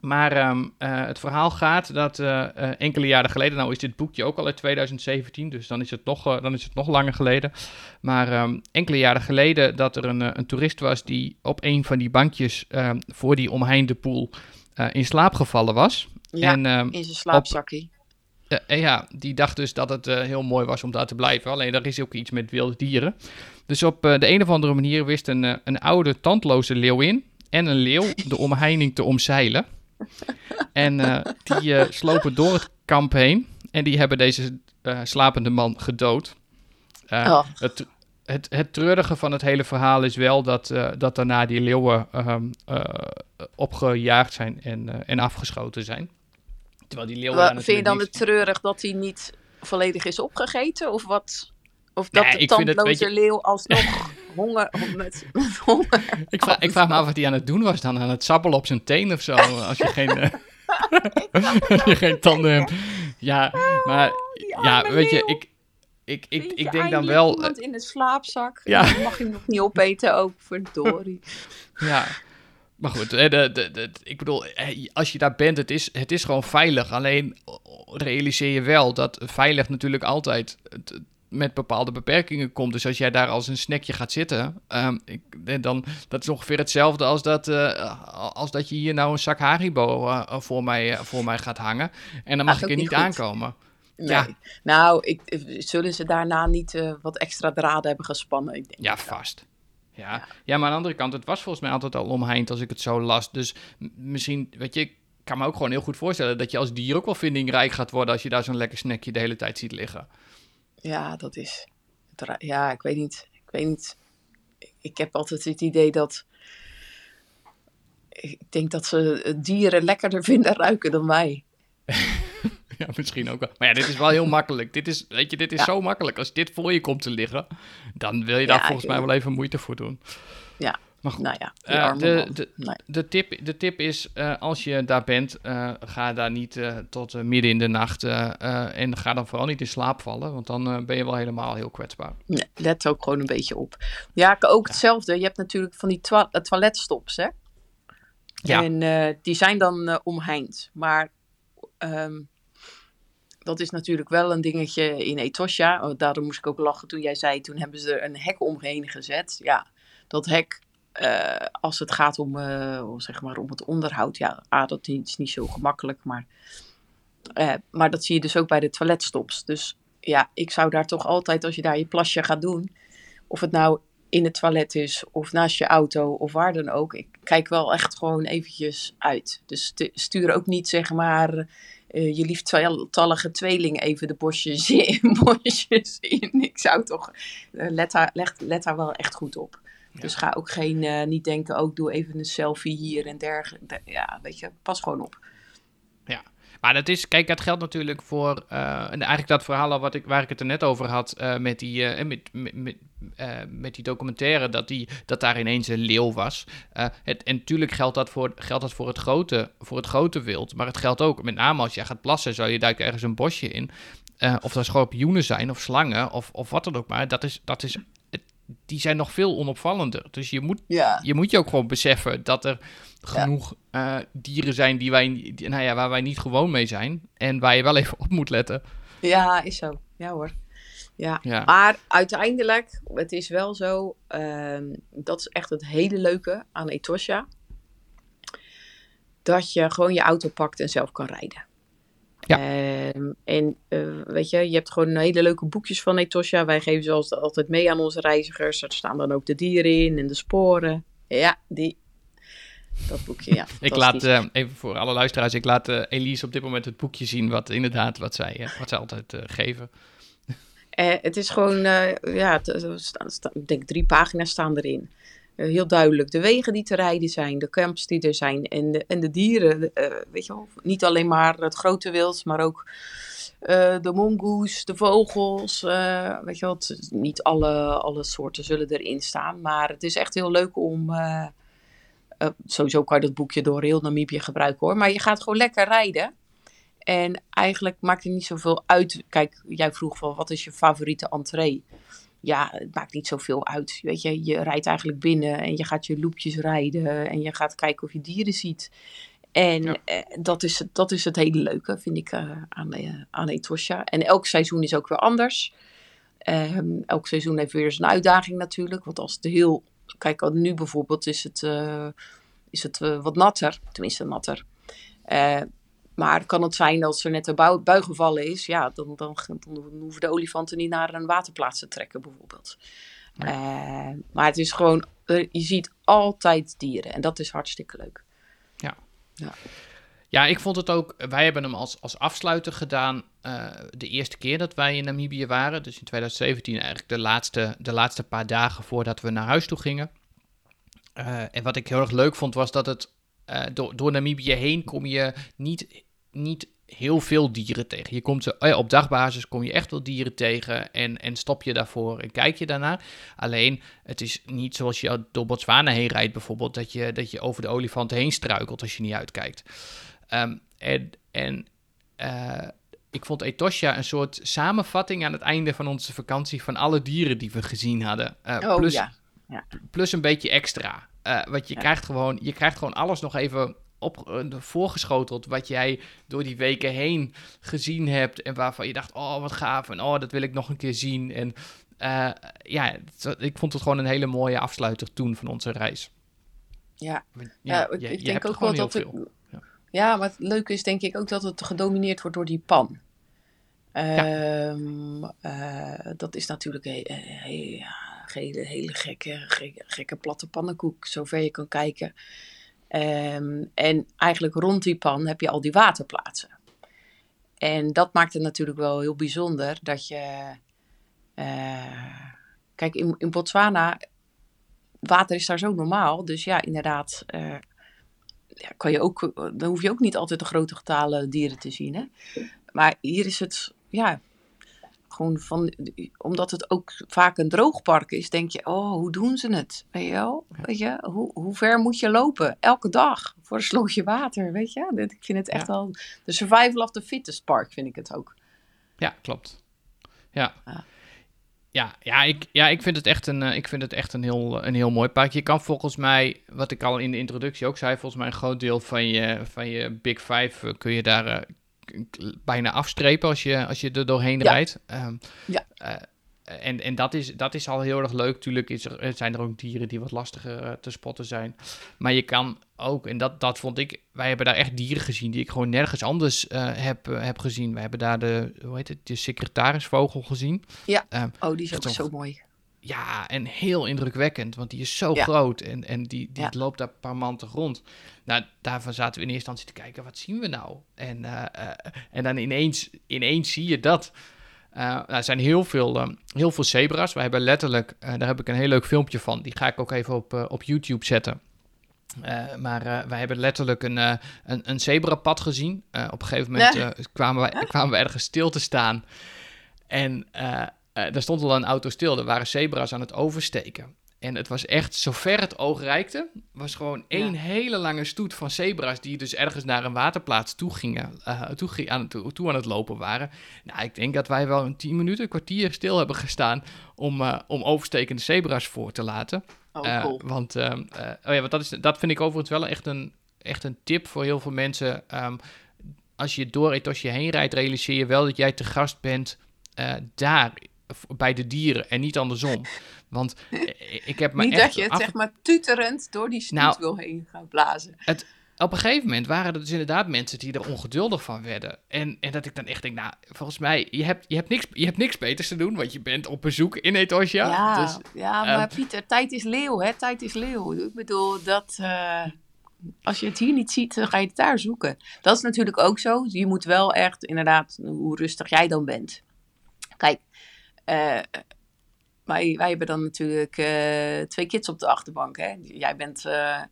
Maar ehm, eh, het verhaal gaat dat eh, eh, enkele jaren geleden, nou is dit boekje ook al uit 2017, dus dan is het nog, dan is het nog langer geleden. Maar ehm, enkele jaren geleden dat er een, een toerist was die op een van die bankjes ehm, voor die omheinde poel in slaap gevallen was. Ja, en, in zijn slaapzakje. ja, die dacht dus dat het heel mooi was om daar te blijven. Alleen daar is ook iets met wilde dieren. Dus op de een of andere manier wist een, een oude tandloze leeuwin en een leeuw de omheining te omzeilen. En uh, die uh, slopen door het kamp heen. En die hebben deze uh, slapende man gedood. Oh. het, het, het treurige van het hele verhaal is wel dat, dat daarna die leeuwen um, opgejaagd zijn en, en afgeschoten zijn. Terwijl die leeuwen. Vind je dan het treurig dat hij niet volledig is opgegeten? Of wat? Of dat de tandloze leeuw alsnog honger, met, met honger... Ik vraag, ik vraag me af wat hij aan het doen was dan. Aan het sabbelen op zijn teen of zo. Als je geen, als je geen tanden hebt. Ja, maar... Ja, weet je, ik... Ik, ik, ik denk dan wel... iemand in de slaapzak. Ja. Dan mag je hem nog niet opeten ook, verdorie. ja. Maar goed, de, de, de, ik bedoel, als je daar bent, het is, het is gewoon veilig. Alleen realiseer je wel dat veilig natuurlijk altijd met bepaalde beperkingen komt. Dus als jij daar als een snackje gaat zitten, um, ik, dan dat is ongeveer hetzelfde als dat, uh, als dat je hier nou een zak Haribo uh, voor, mij, uh, voor mij gaat hangen. En dan mag ik er niet aankomen. Nee. Ja. Nou, ik, zullen ze daarna niet wat extra draden hebben gespannen? Ik denk ja, vast. Ja. ja. ja, maar aan de andere kant, het was volgens mij altijd al omheind als ik het zo las. Dus misschien, weet je, ik kan me ook gewoon heel goed voorstellen dat je als dier ook wel vindingrijk gaat worden als je daar zo'n lekker snackje de hele tijd ziet liggen. Ja, dat is. Ja, ik weet niet. Ik weet niet. Ik heb altijd het idee dat. Ik denk dat ze dieren lekkerder vinden ruiken dan wij. ja, misschien ook wel. Maar ja, dit is wel heel makkelijk. Dit is, weet je, dit is zo makkelijk. Als dit voor je komt te liggen, dan wil je daar volgens mij wel even moeite voor doen. Ja, maar goed. Nou ja, uh, de, de, de, tip, de tip is, uh, als je daar bent, uh, ga daar niet tot midden in de nacht en ga dan vooral niet in slaap vallen, want dan ben je wel helemaal heel kwetsbaar. Nee, let ook gewoon een beetje op. Ja, ook hetzelfde. Je hebt natuurlijk van die toiletstops, hè? Ja. En die zijn dan omheind, maar um, dat is natuurlijk wel een dingetje in Etosha. Oh, daarom moest ik ook lachen toen jij zei, toen hebben ze er een hek omheen gezet. Ja, dat hek uh, als het gaat om, uh, zeg maar om het onderhoud, ja, A, dat is niet zo gemakkelijk, maar, uh, maar dat zie je dus ook bij de toiletstops. Dus ja, ik zou daar toch altijd, als je daar je plasje gaat doen, of het nou in het toilet is, of naast je auto, of waar dan ook, ik kijk wel echt gewoon eventjes uit. Dus stuur ook niet, zeg maar, je lieftallige tweeling even de bosjes in. bosjes in. Ik zou toch, let, daar, let, let daar wel echt goed op. Dus ga ook geen, uh, niet denken, ook oh, doe even een selfie hier en dergelijke. Ja, weet je, pas gewoon op. Ja, maar dat is, kijk, dat geldt natuurlijk voor, uh, en eigenlijk dat verhaal wat ik, waar ik het er net over had, uh, met, die, uh, met, met, met, met, die documentaire, dat, die, dat daar ineens een leeuw was. het, en natuurlijk geldt dat, voor, geldt dat voor, het grote, voor het grote wild, maar het geldt ook, met name als jij gaat plassen, zou je duiken ergens een bosje in. of dat schorpioenen zijn, of slangen, of, of wat dan ook maar. Dat is, dat is die zijn nog veel onopvallender. Dus je moet, je moet je ook gewoon beseffen dat er genoeg eh, dieren zijn die wij, nou ja, waar wij niet gewoon mee zijn. En waar je wel even op moet letten. Ja, is zo. Ja hoor. Ja. Maar uiteindelijk, het is wel zo, uh, dat is echt het hele leuke aan Etosha. Dat je gewoon je auto pakt en zelf kan rijden. Ja. Ehm, en uh, weet je, je hebt gewoon hele leuke boekjes van Etosha. Wij geven ze altijd mee aan onze reizigers. Er staan dan ook de dieren in en de sporen. Ja, die, dat boekje, ja. ik laat, uh, even voor alle luisteraars, ik laat uh, Elise op dit moment het boekje zien, wat inderdaad, wat zij, wat zij altijd geven. het is gewoon, ja, ik denk drie pagina's staan erin. Eh, heel duidelijk de wegen die te rijden zijn, de camps die er zijn en de, en de dieren. Uh, weet je wel, niet alleen maar het grote wild, maar ook uh, de mongoes, de vogels. weet je wel, niet alle, alle soorten zullen erin staan, maar het is echt heel leuk om. sowieso kan je dat boekje door heel Namibië gebruiken hoor, maar je gaat gewoon lekker rijden. En eigenlijk maakt het niet zoveel uit. Kijk, jij vroeg van wat is je favoriete entree? Ja, het maakt niet zoveel uit. Weet je, je rijdt eigenlijk binnen en je gaat je loopjes rijden en je gaat kijken of je dieren ziet. En dat, is, dat is het hele leuke, vind ik, aan, aan Etosha. En elk seizoen is ook weer anders. Ehm, elk seizoen heeft weer zijn uitdaging natuurlijk. Want als het heel... Kijk, nu bijvoorbeeld is het, is het wat natter. Tenminste natter. Maar kan het zijn als er net een bui, bui gevallen is, ja, dan, dan, dan, hoeven de olifanten niet naar een waterplaats te trekken, bijvoorbeeld. Eh, maar het is gewoon, je ziet altijd dieren en dat is hartstikke leuk. Ja. ja. Ja, ik vond het ook. Wij hebben hem als, als afsluiter gedaan. Uh, de eerste keer dat wij in Namibië waren. Dus in 2017, eigenlijk de laatste, de laatste paar dagen voordat we naar huis toe gingen. Uh, en wat ik heel erg leuk vond, was dat het. Uh, door, door Namibië heen kom je niet niet heel veel dieren tegen. Je komt ze, ja, op dagbasis kom je echt wel dieren tegen en, en stop je daarvoor en kijk je daarnaar. Alleen, het is niet zoals je door Botswana heen rijdt bijvoorbeeld, dat je, dat je over de olifanten heen struikelt als je niet uitkijkt. Ehm, en en uh, ik vond Etosha een soort samenvatting aan het einde van onze vakantie van alle dieren die we gezien hadden. Uh, oh, plus, ja. Ja. plus een beetje extra. Uh, want je, krijgt gewoon, je krijgt gewoon alles nog even op, uh, voorgeschoteld wat jij door die weken heen gezien hebt en waarvan je dacht, oh wat gaaf en oh dat wil ik nog een keer zien. En uh, ja, ik vond het gewoon een hele mooie afsluiter toen van onze reis. Ja, ja, ik, je, ik denk ook wel dat het, ja. ja, maar het leuke is denk ik ook dat het gedomineerd wordt door die pan. Um, uh, dat is natuurlijk een he, hele, hele gekke, gekke, gekke platte pannenkoek, zover je kan kijken. Ehm, en eigenlijk rond die pan heb je al die waterplaatsen. En dat maakt het natuurlijk wel heel bijzonder dat je. Uh, kijk, in, in Botswana, water is daar zo normaal. Dus ja, inderdaad, uh, ja, kan je ook, dan hoef je ook niet altijd de grote getalen dieren te zien. Hè? Maar hier is het, ja, gewoon van, omdat het ook vaak een droogpark is, denk je, oh, hoe doen ze het? Weet je wel? Weet je, hoe, hoe ver moet je lopen? Elke dag voor een slootje water, weet je? Ik vind het echt ja. wel, de survival of the fittest park vind ik het ook. Ja, klopt. Ja. ja. Ja, ja, ik, ja, ik vind het echt een, ik vind het echt een, heel, een heel mooi park. Je kan volgens mij, wat ik al in de introductie ook zei, volgens mij een groot deel van je, van je Big Five kun je daar, bijna afstrepen als je, als je er doorheen rijdt. Um, ja. Uh, en en dat, is, dat is al heel erg leuk. Tuurlijk is er, zijn er ook dieren die wat lastiger uh, te spotten zijn. Maar je kan ook, en dat, dat vond ik, wij hebben daar echt dieren gezien die ik gewoon nergens anders uh, heb, heb gezien. We hebben daar de, hoe heet het, de secretarisvogel gezien. Ja, um, oh, die is ook zo mooi. Ja, en heel indrukwekkend, want die is zo groot en, en die, die loopt daar parmantig rond. Nou, daarvan zaten we in eerste instantie te kijken, wat zien we nou? En, uh, uh, en dan ineens, ineens zie je dat. Uh, nou, er zijn heel veel, heel veel zebra's. We hebben letterlijk, daar heb ik een heel leuk filmpje van. Die ga ik ook even op, op YouTube zetten. maar wij hebben letterlijk een, een, een zebrapad gezien. op een gegeven moment kwamen, we, kwamen we ergens stil te staan. En uh, daar stond al een auto stil. Er waren zebra's aan het oversteken. En het was echt, zover het oog reikte, was gewoon één hele lange stoet van zebra's die dus ergens naar een waterplaats toe gingen, uh, toe, aan, toe, toe, aan het lopen waren. Nou, ik denk dat wij wel een tien minuten, een kwartier stil hebben gestaan om, uh, om overstekende zebra's voor te laten. Oh, cool. want, oh ja, want dat, is, dat vind ik overigens wel echt een, echt een tip voor heel veel mensen. Um, als je door Etosje heen rijdt, realiseer je wel dat jij te gast bent daar bij de dieren en niet andersom. Want ik heb me niet dat je het zeg maar tuterend door die nou, wil heen gaan blazen. Het, op een gegeven moment waren er dus inderdaad mensen die er ongeduldig van werden. En, en dat ik dan echt denk, nou, volgens mij, je hebt, je, hebt niks, je hebt niks beters te doen, want je bent op bezoek in Etosha. Ja, dus, ja maar um, Pieter, tijd is leeuw, hè? Tijd is leeuw. Ik bedoel, dat... Uh, als je het hier niet ziet, dan ga je het daar zoeken. Dat is natuurlijk ook zo. Je moet wel echt, inderdaad, hoe rustig jij dan bent. Kijk, uh, wij, wij hebben dan natuurlijk uh, twee kids op de achterbank. Hè? Jij bent, uh,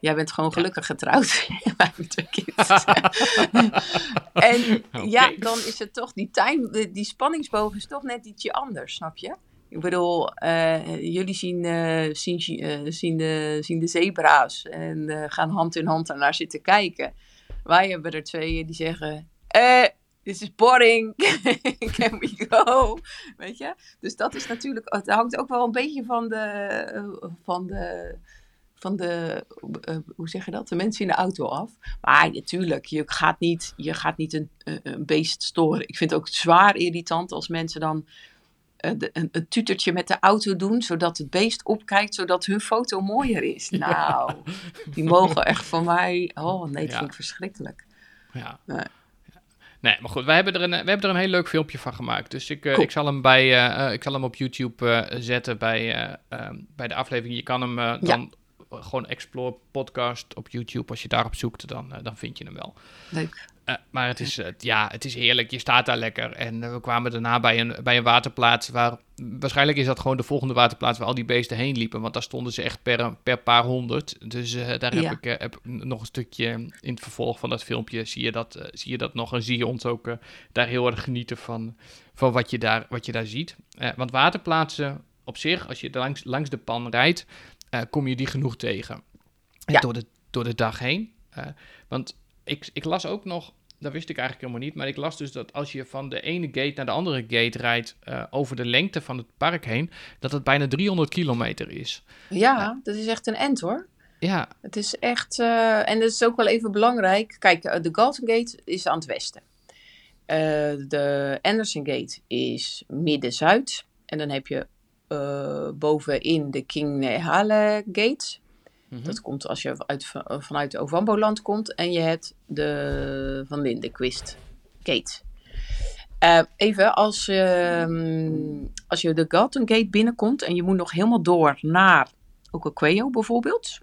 jij bent gewoon gelukkig getrouwd. twee kids. en okay. ja, dan is het toch die time, die spanningsboog is toch net ietsje anders, snap je? Ik bedoel, jullie zien, zien, zien, de, zien de zebra's en gaan hand in hand ernaar zitten kijken. Wij hebben er twee die zeggen, eh this is boring, can we go? Weet je? Dus dat is natuurlijk, het hangt ook wel een beetje van de, van de, van de, uh, hoe zeg je dat, de mensen in de auto af. Maar natuurlijk, je gaat niet, je gaat niet een, een beest storen. Ik vind het ook zwaar irritant als mensen dan uh, de, een, een, tutertje met de auto doen, zodat het beest opkijkt, zodat hun foto mooier is. Nou, die mogen echt van mij, oh nee, dat ja. vind ik verschrikkelijk. Ja. Nee. Nee, maar goed, wij hebben er een, we hebben er een heel leuk filmpje van gemaakt. Dus ik, uh, ik, zal, hem bij, uh, ik zal hem op YouTube zetten bij, ehm, bij de aflevering. Je kan hem dan ja. Gewoon Explore Podcast op YouTube. Als je daarop zoekt, dan, dan vind je hem wel. Leuk. Uh, maar het is, uh, ja, het is heerlijk. Je staat daar lekker. En uh, we kwamen daarna bij een, bij een waterplaats waar... Waarschijnlijk is dat gewoon de volgende waterplaats waar al die beesten heen liepen. Want daar stonden ze echt per, per paar honderd. Dus daar heb ja. ik heb nog een stukje in het vervolg van dat filmpje... zie je dat, zie je dat nog en zie je ons ook daar heel erg genieten van, van wat, je daar, wat je daar ziet. want waterplaatsen op zich, als je langs, langs de pan rijdt... kom je die genoeg tegen. Ja. Door, de, door de dag heen. want ik, ik las ook nog, dat wist ik eigenlijk helemaal niet, maar ik las dus dat als je van de ene gate naar de andere gate rijdt uh, over de lengte van het park heen, dat het bijna 300 kilometer is. Ja, dat is echt een end hoor. Ja. Het is echt, en dat is ook wel even belangrijk. Kijk, de Galton Gate is aan het westen. de Anderson Gate is midden-zuid. En dan heb je bovenin de King Hale Gate. Mm -hmm. Dat komt als je uit, vanuit Ovamboland komt en je hebt de Van Lindenquist Gate. Uh, even, als, uh, als je de Galton Gate binnenkomt en je moet nog helemaal door naar Okokweo bijvoorbeeld,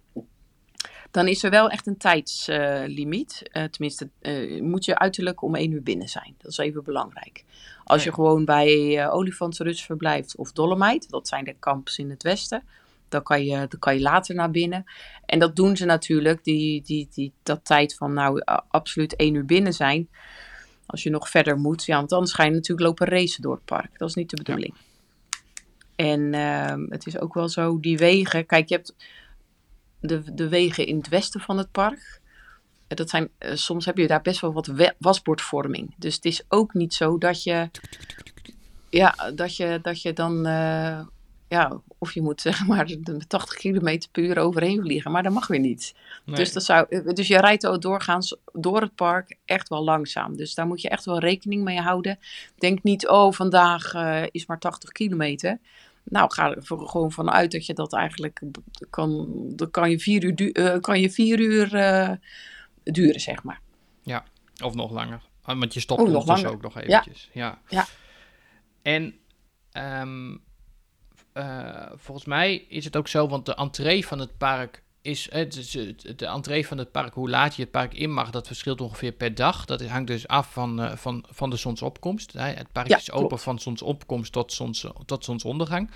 dan is er wel echt een tijdslimiet. Uh, tenminste, moet je uiterlijk om één uur binnen zijn. Dat is even belangrijk. Als je gewoon bij Olifantsrust verblijft of Dolomite, dat zijn de kamps in het westen, dan kan je, dan kan je later naar binnen. En dat doen ze natuurlijk, die, die, die, dat tijd van nou absoluut één uur binnen zijn. Als je nog verder moet, ja, want anders ga je natuurlijk lopen racen door het park. Dat is niet de bedoeling. Ja. En uh, het is ook wel zo, die wegen, kijk, je hebt de, de wegen in het westen van het park. Dat zijn, uh, soms heb je daar best wel wat wasbordvorming. Dus het is ook niet zo dat je, ja, dat je, dat je dan uh, ja, of je moet zeg maar 80 km per uur overheen vliegen, maar dat mag weer niet. Nee. Dus, dat zou, dus je rijdt ook doorgaans door het park echt wel langzaam. Dus daar moet je echt wel rekening mee houden. Denk niet, oh, vandaag uh, is maar 80 kilometer. Nou, ga er gewoon vanuit dat je dat eigenlijk kan. Dan kan je vier uur, uh, kan je vier uur uh, duren, zeg maar. Ja, of nog langer. Want je stopt oh, dus ook nog eventjes. Ja. ja. ja. En um, uh, volgens mij is het ook zo, want de entree van het park is, uh, de entree van het park, hoe laat je het park in mag, dat verschilt ongeveer per dag. Dat hangt dus af van, uh, van, van de zonsopkomst. Het park ja, is open klopt. van zonsopkomst tot, zons, tot zonsondergang.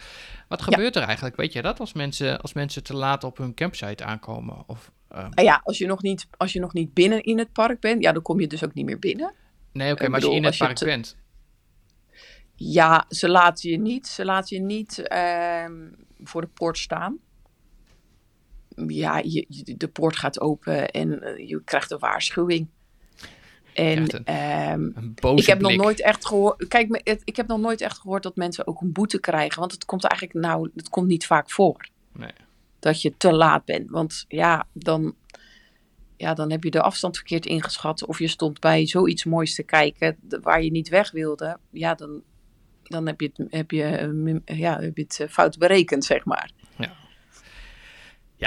Wat gebeurt ja. er eigenlijk? Weet je dat als mensen, als mensen te laat op hun campsite aankomen? Of, nou ja, als je, nog niet, als je nog niet binnen in het park bent, ja, dan kom je dus ook niet meer binnen. Nee, oké, okay, maar bedoel, als je in het park bent. Ja, ze laten je niet, ze laten je niet uh, voor de poort staan. Ja, je, de poort gaat open en uh, je krijgt een waarschuwing. En een, um, een ik heb blik. nog nooit echt gehoord. Kijk, het, ik heb nog nooit echt gehoord dat mensen ook een boete krijgen. Want het komt eigenlijk, nou, het komt niet vaak voor. Nee. Dat je te laat bent. Want ja, dan, ja, dan heb je de afstand verkeerd ingeschat. Of je stond bij zoiets moois te kijken waar je niet weg wilde. Ja, dan, dan heb je het, heb je, ja, heb je het eh, fout berekend, zeg maar.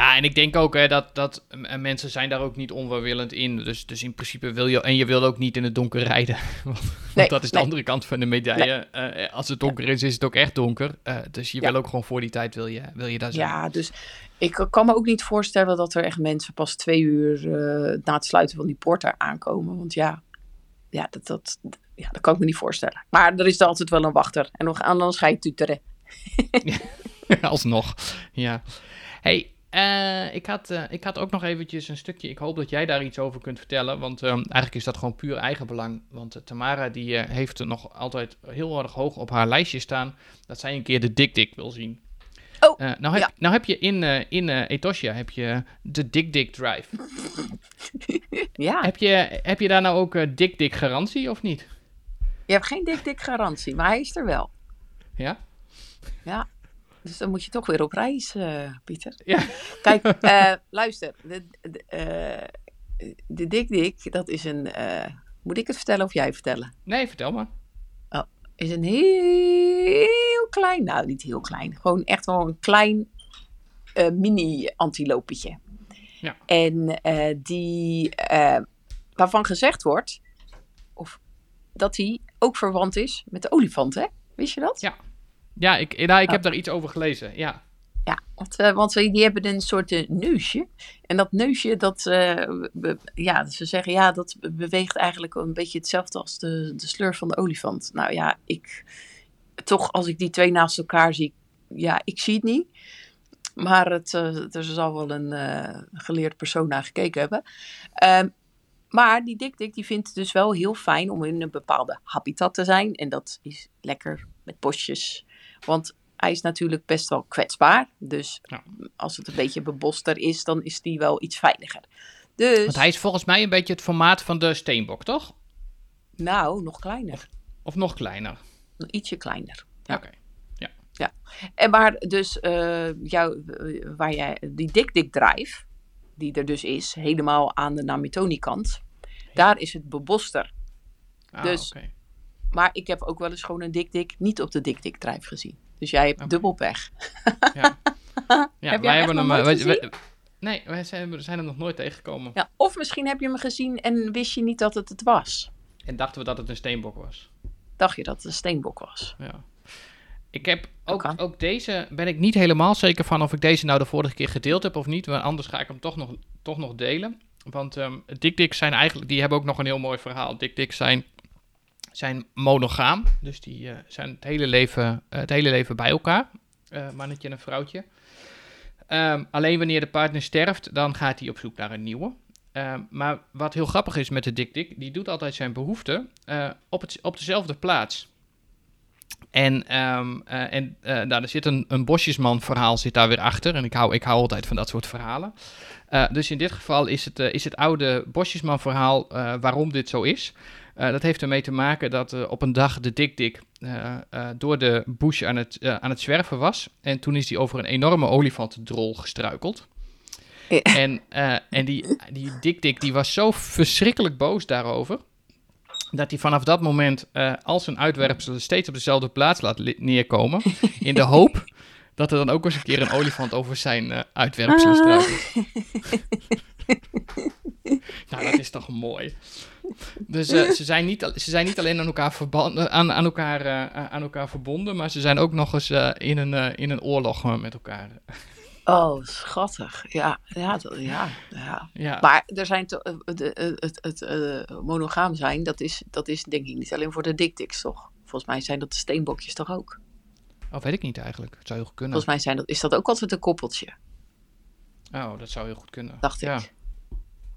Ja. En ik denk ook hè, dat, dat mensen zijn daar ook niet onwelwillend in. Dus, dus in principe wil je... En je wil ook niet in het donker rijden. Want, nee, dat is de nee. andere kant van de medaille. Nee. Uh, als het donker is, is het ook echt donker. Uh, dus je ja. wil ook gewoon voor die tijd wil je, wil je daar zijn. Ja, dus ik kan me ook niet voorstellen dat er echt mensen pas twee uur uh, na het sluiten van die poort daar aankomen. Want ja, ja, dat, dat, ja, dat kan ik me niet voorstellen. Maar er is altijd wel een wachter. En nog anders ga je tuteren. Alsnog, ja. hey, uh, ik, had, uh, ik had ook nog eventjes een stukje. Ik hoop dat jij daar iets over kunt vertellen. Want um, eigenlijk is dat gewoon puur eigenbelang. Want uh, Tamara die heeft er nog altijd heel erg hoog op haar lijstje staan. Dat zij een keer de Dik Dik wil zien. Oh, nou, heb, ja. nou heb je in, in Etosha heb je de Dik Dik Drive. ja. Heb je, heb je daar nou ook Dik Dik garantie of niet? Je hebt geen dik dik garantie, maar hij is er wel. Ja? Ja. Dus dan moet je toch weer op reis, eh, Pieter. Ja. Kijk, eh, luister. De, de, eh, de Dik Dik, dat is een... moet ik het vertellen of jij vertellen? Nee, vertel maar. Is een heel klein... Nou, niet heel klein. Gewoon echt wel een klein mini-antilopetje. Ja. En die... waarvan gezegd wordt... Of dat hij ook verwant is met de olifant, hè? Wist je dat? Ja. Ja, ik, nou, ik Oh. heb daar iets over gelezen. Ja. Ja, want, want ze- die hebben een soort eh, neusje. En dat neusje, dat, eh, be- ja, ze zeggen ja, dat beweegt eigenlijk een beetje hetzelfde als de, de slur van de olifant. Nou ja, ik, toch als ik die twee naast elkaar zie, ja, ik zie het niet. Maar het, er zal wel een geleerd persoon naar gekeken hebben. Ehm, maar die dik-dik die vindt het dus wel heel fijn om in een bepaalde habitat te zijn. En dat is lekker met bosjes. Want hij is natuurlijk best wel kwetsbaar. Dus Ja. als het een beetje beboster is, dan is die wel iets veiliger. Dus, Want hij is volgens mij een beetje het formaat van de steenbok, toch? nou, nog kleiner. Of nog kleiner? Ietsje kleiner. Ja. Oké. En maar dus, jou, eh, waar jij, die dik-dik drive, die er dus is, helemaal aan de Namitoni-kant, daar is het beboster. Ah, Dus- oké. Maar ik heb ook wel eens gewoon een dik-dik niet op de dik-dik drive gezien. Dus jij hebt dubbel pech. Ja, jij wij hebben hem. nog eh, nooit wij- wij- nee, wij zijn, we zijn hem nog nooit tegengekomen. Ja, of misschien heb je hem gezien en wist je niet dat het het was. En dachten we dat het een steenbok was. Dacht je dat het een steenbok was. Ja. Ik heb ook, ook deze, ben ik niet helemaal zeker van of ik deze nou de vorige keer gedeeld heb of niet. Want anders ga ik hem toch nog, toch nog delen. Want ehm Dick Dicks zijn eigenlijk, die hebben ook nog een heel mooi verhaal. Dick Dicks zijn, zijn monogaam. Dus die eh, zijn het hele leven, eh, het hele leven bij elkaar. Eh, mannetje en een vrouwtje. Ehm, alleen wanneer de partner sterft, dan gaat hij op zoek naar een nieuwe. Ehm, maar wat heel grappig is met de Dick, die doet altijd zijn behoeften eh, op, op dezelfde plaats. En, ehm, eh, en eh, nou, er zit een, een bosjesman verhaal zit daar weer achter. En ik hou, ik hou altijd van dat soort verhalen. Dus in dit geval is het, is het oude bosjesman verhaal waarom dit zo is. Eh, dat heeft ermee te maken dat eh, op een dag de Dik Dik eh, door de bush aan het, aan het zwerven was. En toen is hij over een enorme olifantendrol gestruikeld. Ja. En, en die, die Dik Dik die was zo verschrikkelijk boos daarover. Dat hij vanaf dat moment al zijn uitwerpselen steeds op dezelfde plaats laat neerkomen. In de hoop dat er dan ook eens een keer een olifant over zijn uitwerpselen struikelt. nou, dat is toch mooi. Dus eh, ze, zijn niet, ze zijn niet alleen aan elkaar, verban- aan, aan, elkaar, eh, aan elkaar verbonden, maar ze zijn ook nog eens eh, in, een, eh, in een oorlog eh, met elkaar. Oh, schattig. Ja, ja, dat- ja, ja. Ja, Maar er zijn eh, de, eh, het, het eh, monogaam zijn, dat is, dat is denk ik niet alleen voor de dik-diks, toch? Volgens mij zijn dat de steenbokjes toch ook? oh, weet ik niet eigenlijk. Het zou heel goed kunnen. Volgens mij zijn dat, is dat ook altijd een koppeltje, Oh, dat zou heel goed kunnen. dacht ik.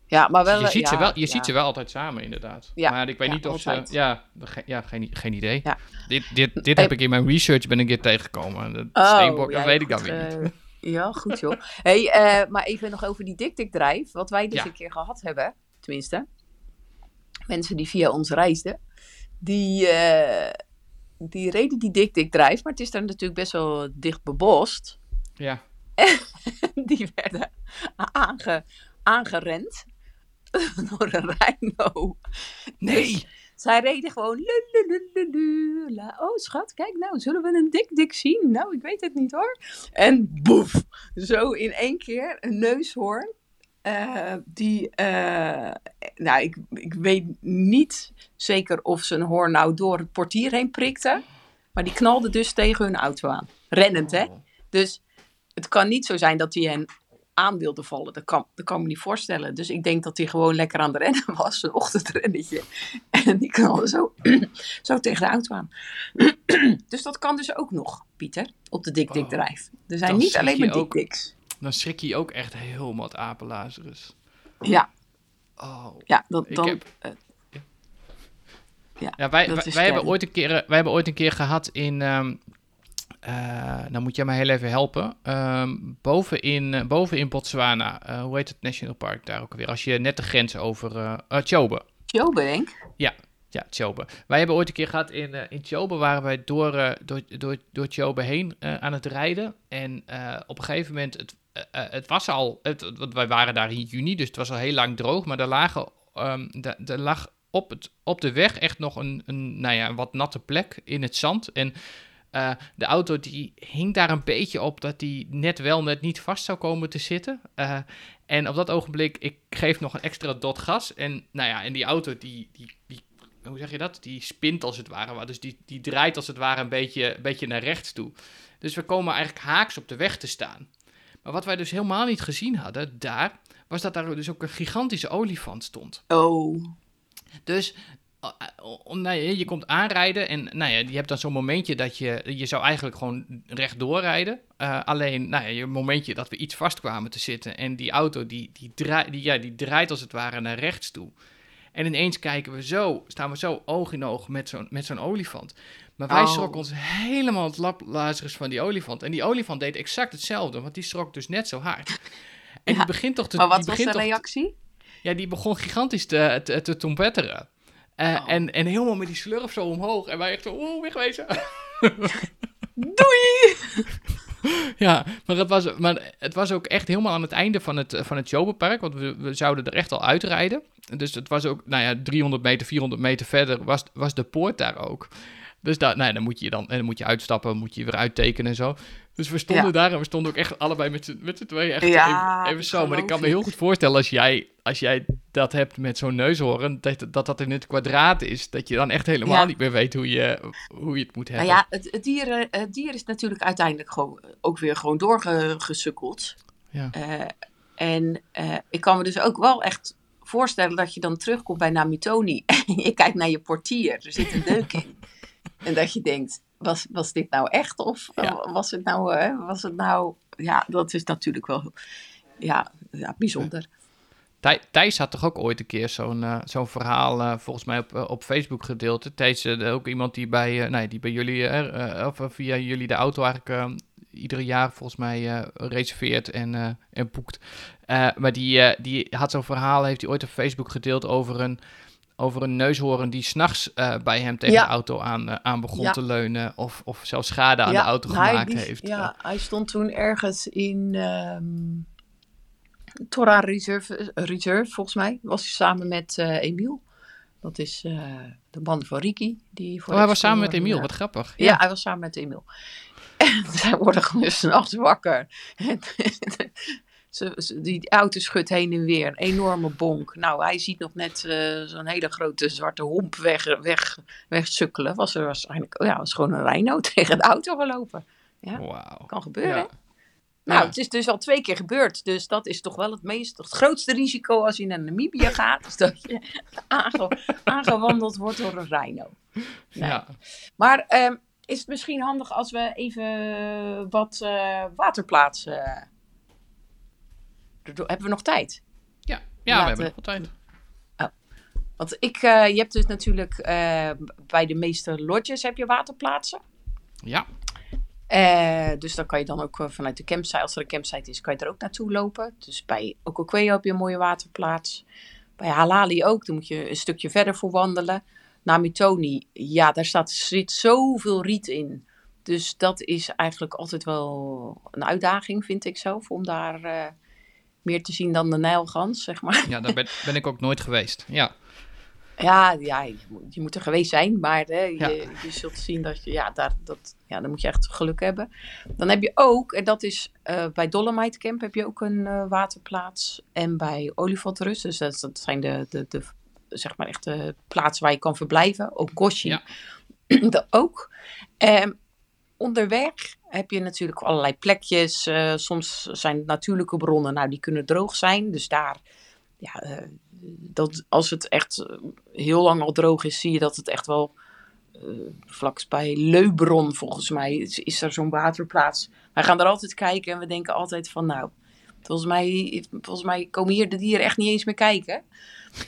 Ja. Maar wel... je ziet, ze, wel, je ja. ziet ze wel altijd samen, inderdaad. Ja, maar ik weet niet of altijd. ze... Ja, ge- ja geen, geen idee. Ja. Dit, dit, dit heb ik in mijn research ben ik dit tegengekomen. De Oh, steenbok, dat weet ik dan weer niet. eh, ja, goed joh. Hey, eh, maar even nog over die dik-dik-drijf. Wat wij dus een keer gehad hebben, tenminste. Mensen die via ons reisden. Die, eh, die reden die dik-dik-drijf. Maar het is daar natuurlijk best wel dicht bebost. Ja. Die werden aange, aangerend door een rhino. Nee! Zij reden gewoon. Oh, schat, kijk nou, zullen we een dik-dik zien? Nou, ik weet het niet hoor. En boef, zo in één keer een neushoorn. eh, die, eh, nou, ik, ik weet niet zeker of zijn hoorn nou door het portier heen prikte. Maar die knalde dus tegen hun auto aan. Rennend, hè? Oh. Dus het kan niet zo zijn dat hij hen aan wilde vallen. Dat kan, dat kan me niet voorstellen. Dus ik denk dat hij gewoon lekker aan de rennen was. Een ochtendrennetje. En die knalde zo, zo tegen de auto aan. dus dat kan dus ook nog, Pieter. Op de dik dik Oh. drijf. Er zijn Dan niet alleen maar dik diks. Dan schrik je ook echt heel wat apenlazerus. Ja, Oh. ja, dat, dan, heb- eh, Ja, wij, dat wij, wij hebben ooit een keer, eh, wij hebben ooit een keer gehad in... ehm eh, nou moet jij mij heel even helpen. Ehm boven, in, eh, boven in Botswana, eh, hoe heet het national park daar ook alweer? Als je net de grens over... eh, Chobe. Jobe, denk ik. Ja, Chobe. Wij hebben ooit een keer gehad in, uh, in Chobe, waren wij door, uh, door, door, door Chobe heen uh, aan het rijden. En op een gegeven moment, het, het was al, het, wij waren daar in juni, dus het was al heel lang droog. Maar er, lagen, um, er lag op, het, op de weg echt nog een, een, nou ja, een wat natte plek in het zand. En de auto die hing daar een beetje op dat die net wel net niet vast zou komen te zitten. en op dat ogenblik, ik geef nog een extra dot gas. En nou ja, en die auto die, die, die hoe zeg je dat? Die spint als het ware. Dus die, die draait als het ware een beetje, een beetje naar rechts toe. Dus we komen eigenlijk haaks op de weg te staan. Maar wat wij dus helemaal niet gezien hadden daar, was dat daar dus ook een gigantische olifant stond. Oh. Dus nou ja, je komt aanrijden en nou ja, je hebt dan zo'n momentje dat je, je zou eigenlijk gewoon rechtdoor rijden. Uh, alleen, nou ja, je momentje dat we iets vast kwamen te zitten en die auto die, die, draait, die, ja, die draait als het ware naar rechts toe. En ineens kijken we zo, staan we zo oog in oog met zo'n, met zo'n olifant. Maar wij oh. schrokken ons helemaal het laplazerus van die olifant. En die olifant deed exact hetzelfde, want die schrok dus net zo hard. En die begint toch te... Maar wat was de reactie? ja, die begon gigantisch te, te, te trompetteren. Uh, en, en helemaal met die slurf zo omhoog. En wij echt zo, oeh, wegwezen. Doei! ja, maar het, was, maar het was ook echt helemaal aan het einde van het, van het Jobenpark. Want we, we zouden er echt al uitrijden. Dus het was ook, nou ja, 300 meter, 400 meter verder was, was de poort daar ook. Dus daar, nou, dan moet je dan, dan moet je uitstappen, moet je weer uittekenen en zo. Dus we stonden daar en we stonden ook echt allebei met z'n, met tweeën echt even, even zo. Maar ik kan me heel goed voorstellen als jij, als jij dat hebt met zo'n neushoorn, dat, dat dat in het kwadraat is. Dat je dan echt helemaal niet meer weet hoe je, hoe je het moet hebben. Nou ja, het, het, dier, eh, het dier is natuurlijk uiteindelijk gewoon, ook weer gewoon doorgesukkeld. Ja. Uh, en uh, ik kan me dus ook wel echt voorstellen dat je dan terugkomt bij Namitoni en je kijkt naar je portier, er zit een deuk in. en dat je denkt, was, was dit nou echt of was het nou, hè, was het nou, ja, dat is natuurlijk wel, ja, ja bijzonder. Thijs had toch ook ooit een keer zo'n uh, zo'n verhaal uh, volgens mij op, op Facebook gedeeld. Thijs, ook iemand die bij, nee, die bij jullie, of via jullie de auto eigenlijk iedere jaar volgens mij reserveert en, en boekt. maar die, die had zo'n verhaal, heeft hij ooit op Facebook gedeeld over een, over een neushoorn die s'nachts uh, bij hem tegen de auto aan, aan begon te leunen. Of, of zelfs schade aan de auto gemaakt heeft. Ja, hij stond toen ergens in um, Torah Reserve, Reserve, volgens mij. Was hij samen met uh, Emiel. Dat is de man van Ricky. Die voor oh, hij was samen met Emiel, wat grappig. Ja. ja. hij was samen met Emiel. En zij worden gewoon s'nachts wakker. Ze, die auto schudt heen en weer. Een enorme bonk. Nou, hij ziet nog net uh, zo'n hele grote zwarte homp weg, weg, wegsukkelen. Was er waarschijnlijk, ja, was gewoon een rhino tegen de auto gelopen. Ja, wow. kan gebeuren. Ja. Nou, het is dus al twee keer gebeurd. Dus dat is toch wel het meest, het grootste risico als je naar Namibië gaat. Is dat je aangewandeld wordt door een rhino. Nee. Ja. Maar um, is het misschien handig als we even wat uh, waterplaatsen hebben we nog tijd? Ja, ja we hebben nog tijd. Oh. Want ik, uh, je hebt dus natuurlijk uh, bij de meeste lodges heb je waterplaatsen. Ja. Uh, dus dan kan je dan ook vanuit de campsite, als er een campsite is, kan je er ook naartoe lopen. Dus bij Okokweo heb je een mooie waterplaats. Bij Halali ook, dan moet je een stukje verder voor wandelen. Namitoni, ja, daar staat, zit zoveel riet in. Dus dat is eigenlijk altijd wel een uitdaging, vind ik zelf, om daar meer te zien dan de Nijlgans, zeg maar. Ja, daar ben, ben ik ook nooit geweest. Ja. Ja, ja je, moet, je moet er geweest zijn, maar hè, je, je, zult zien dat je, ja, daar, dat, ja, dan moet je echt geluk hebben. Dan heb je ook, en dat is uh, bij Dolomite Camp heb je ook een uh, waterplaats. En bij Olifantrus, dus dat, dat zijn de, de, de, zeg maar echt de plaatsen waar je kan verblijven. Ook Koshi, ja. ook. Um, onderweg heb je natuurlijk allerlei plekjes. Uh, soms zijn het natuurlijke bronnen, nou die kunnen droog zijn. Dus daar, ja, uh, dat, als het echt eh, heel lang al droog is, zie je dat het echt wel uh, vlaks bij Leubron volgens mij is, er zo'n waterplaats. Wij gaan er altijd kijken en we denken altijd van nou, volgens mij, volgens mij komen hier de dieren echt niet eens meer kijken.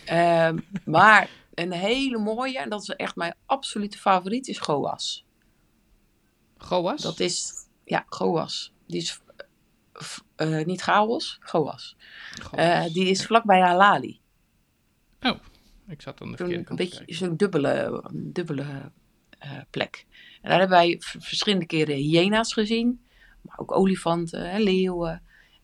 Maar een hele mooie, en dat is echt mijn absolute favoriet, is Goas. Goas? Dat is, ja, Goas. Die is uh, niet Chaos, Goas. Uh, die is vlakbij Halali. Oh, Ik zat aan de verkeerde een kant te beetje zo'n dubbele, dubbele eh, plek. En daar hebben wij verschillende keren hyena's gezien. Maar ook olifanten, hè, leeuwen.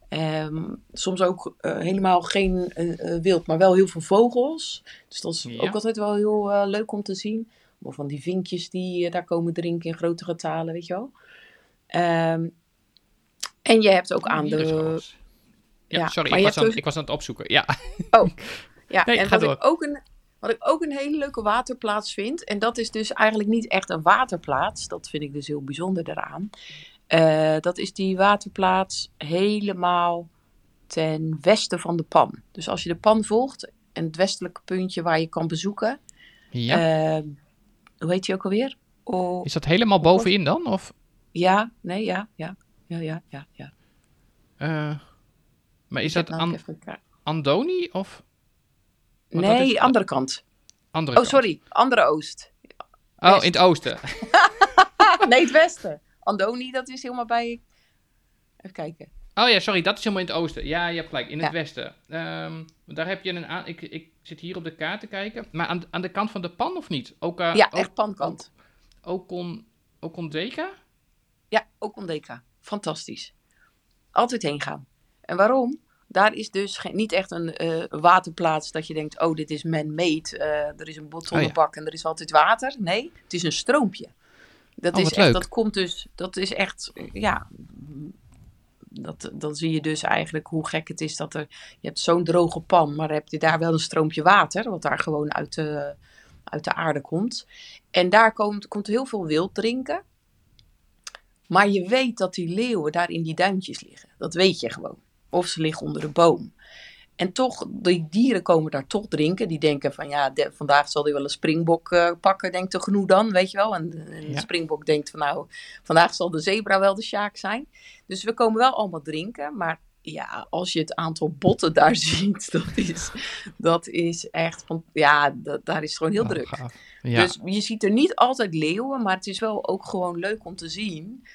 Ehm, soms ook eh, helemaal geen eh, eh, wild, maar wel heel veel vogels. Dus dat is Ja. ook altijd wel heel eh, leuk om te zien. Of van die vinkjes die eh, daar komen drinken in grote getalen, weet je wel. Ehm, en je hebt ook Oh, aan de... Ja, ja, sorry, ik was, aan, dus- ik was aan het opzoeken. Ja, Ja, Nee, en wat door. ik, ook een, wat ik ook een hele leuke waterplaats vind, en dat is dus eigenlijk niet echt een waterplaats, dat vind ik dus heel bijzonder daaraan. Eh, dat is die waterplaats helemaal ten westen van de Pan. Dus als je de Pan volgt, en het westelijke puntje waar je kan bezoeken, ja. eh, hoe heet die ook alweer? Oh, is dat helemaal bovenin dan? Of, ja, nee, ja, ja, ja, ja, ja. ja. eh, maar is Ik dat An-. Andoni of Want Nee, is- andere kant. andere Oh, kant? sorry, andere oost. Oh, in het oosten. nee, het westen. Andoni, dat is helemaal bij. Even kijken. Oh ja, sorry, dat is helemaal in het oosten. Ja, je hebt gelijk, in het Ja. westen. Ehm, daar heb je een aan. Ik, ik zit hier op de kaart te kijken. Maar aan, aan de kant van de pan of niet? Ook, eh, ja, ook, echt pankant. ook, on, ook Ondeka? Ja, ook Ondeka. Fantastisch. Altijd heen gaan. En waarom? Daar is dus geen, niet echt een eh, waterplaats dat je denkt, oh, dit is man-made. eh, er is een betonnen Oh ja. en er is altijd water. Nee, het is een stroompje. Dat Oh, is echt, leuk. dat komt dus, dat is echt, ja, dat, dan zie je dus eigenlijk hoe gek het is dat er, je hebt zo'n droge pan, maar heb je daar wel een stroompje water, wat daar gewoon uit de, uit de aarde komt. En daar komt, komt heel veel wild drinken. Maar je weet dat die leeuwen daar in die duintjes liggen. Dat weet je gewoon. Of ze liggen onder de boom. En toch, die dieren komen daar toch drinken. Die denken van ja, de- vandaag zal hij wel een springbok eh, pakken, denkt de genoeg dan, weet je wel. En, de- Ja. springbok denkt van nou, vandaag zal de zebra wel de sjaak zijn. Dus we komen wel allemaal drinken. Maar ja, als je het aantal botten daar ziet, dat is, dat is echt van, ja, dat, daar is het gewoon heel Oh, druk. Ja. Dus je ziet er niet altijd leeuwen, maar het is wel ook gewoon leuk om te zien.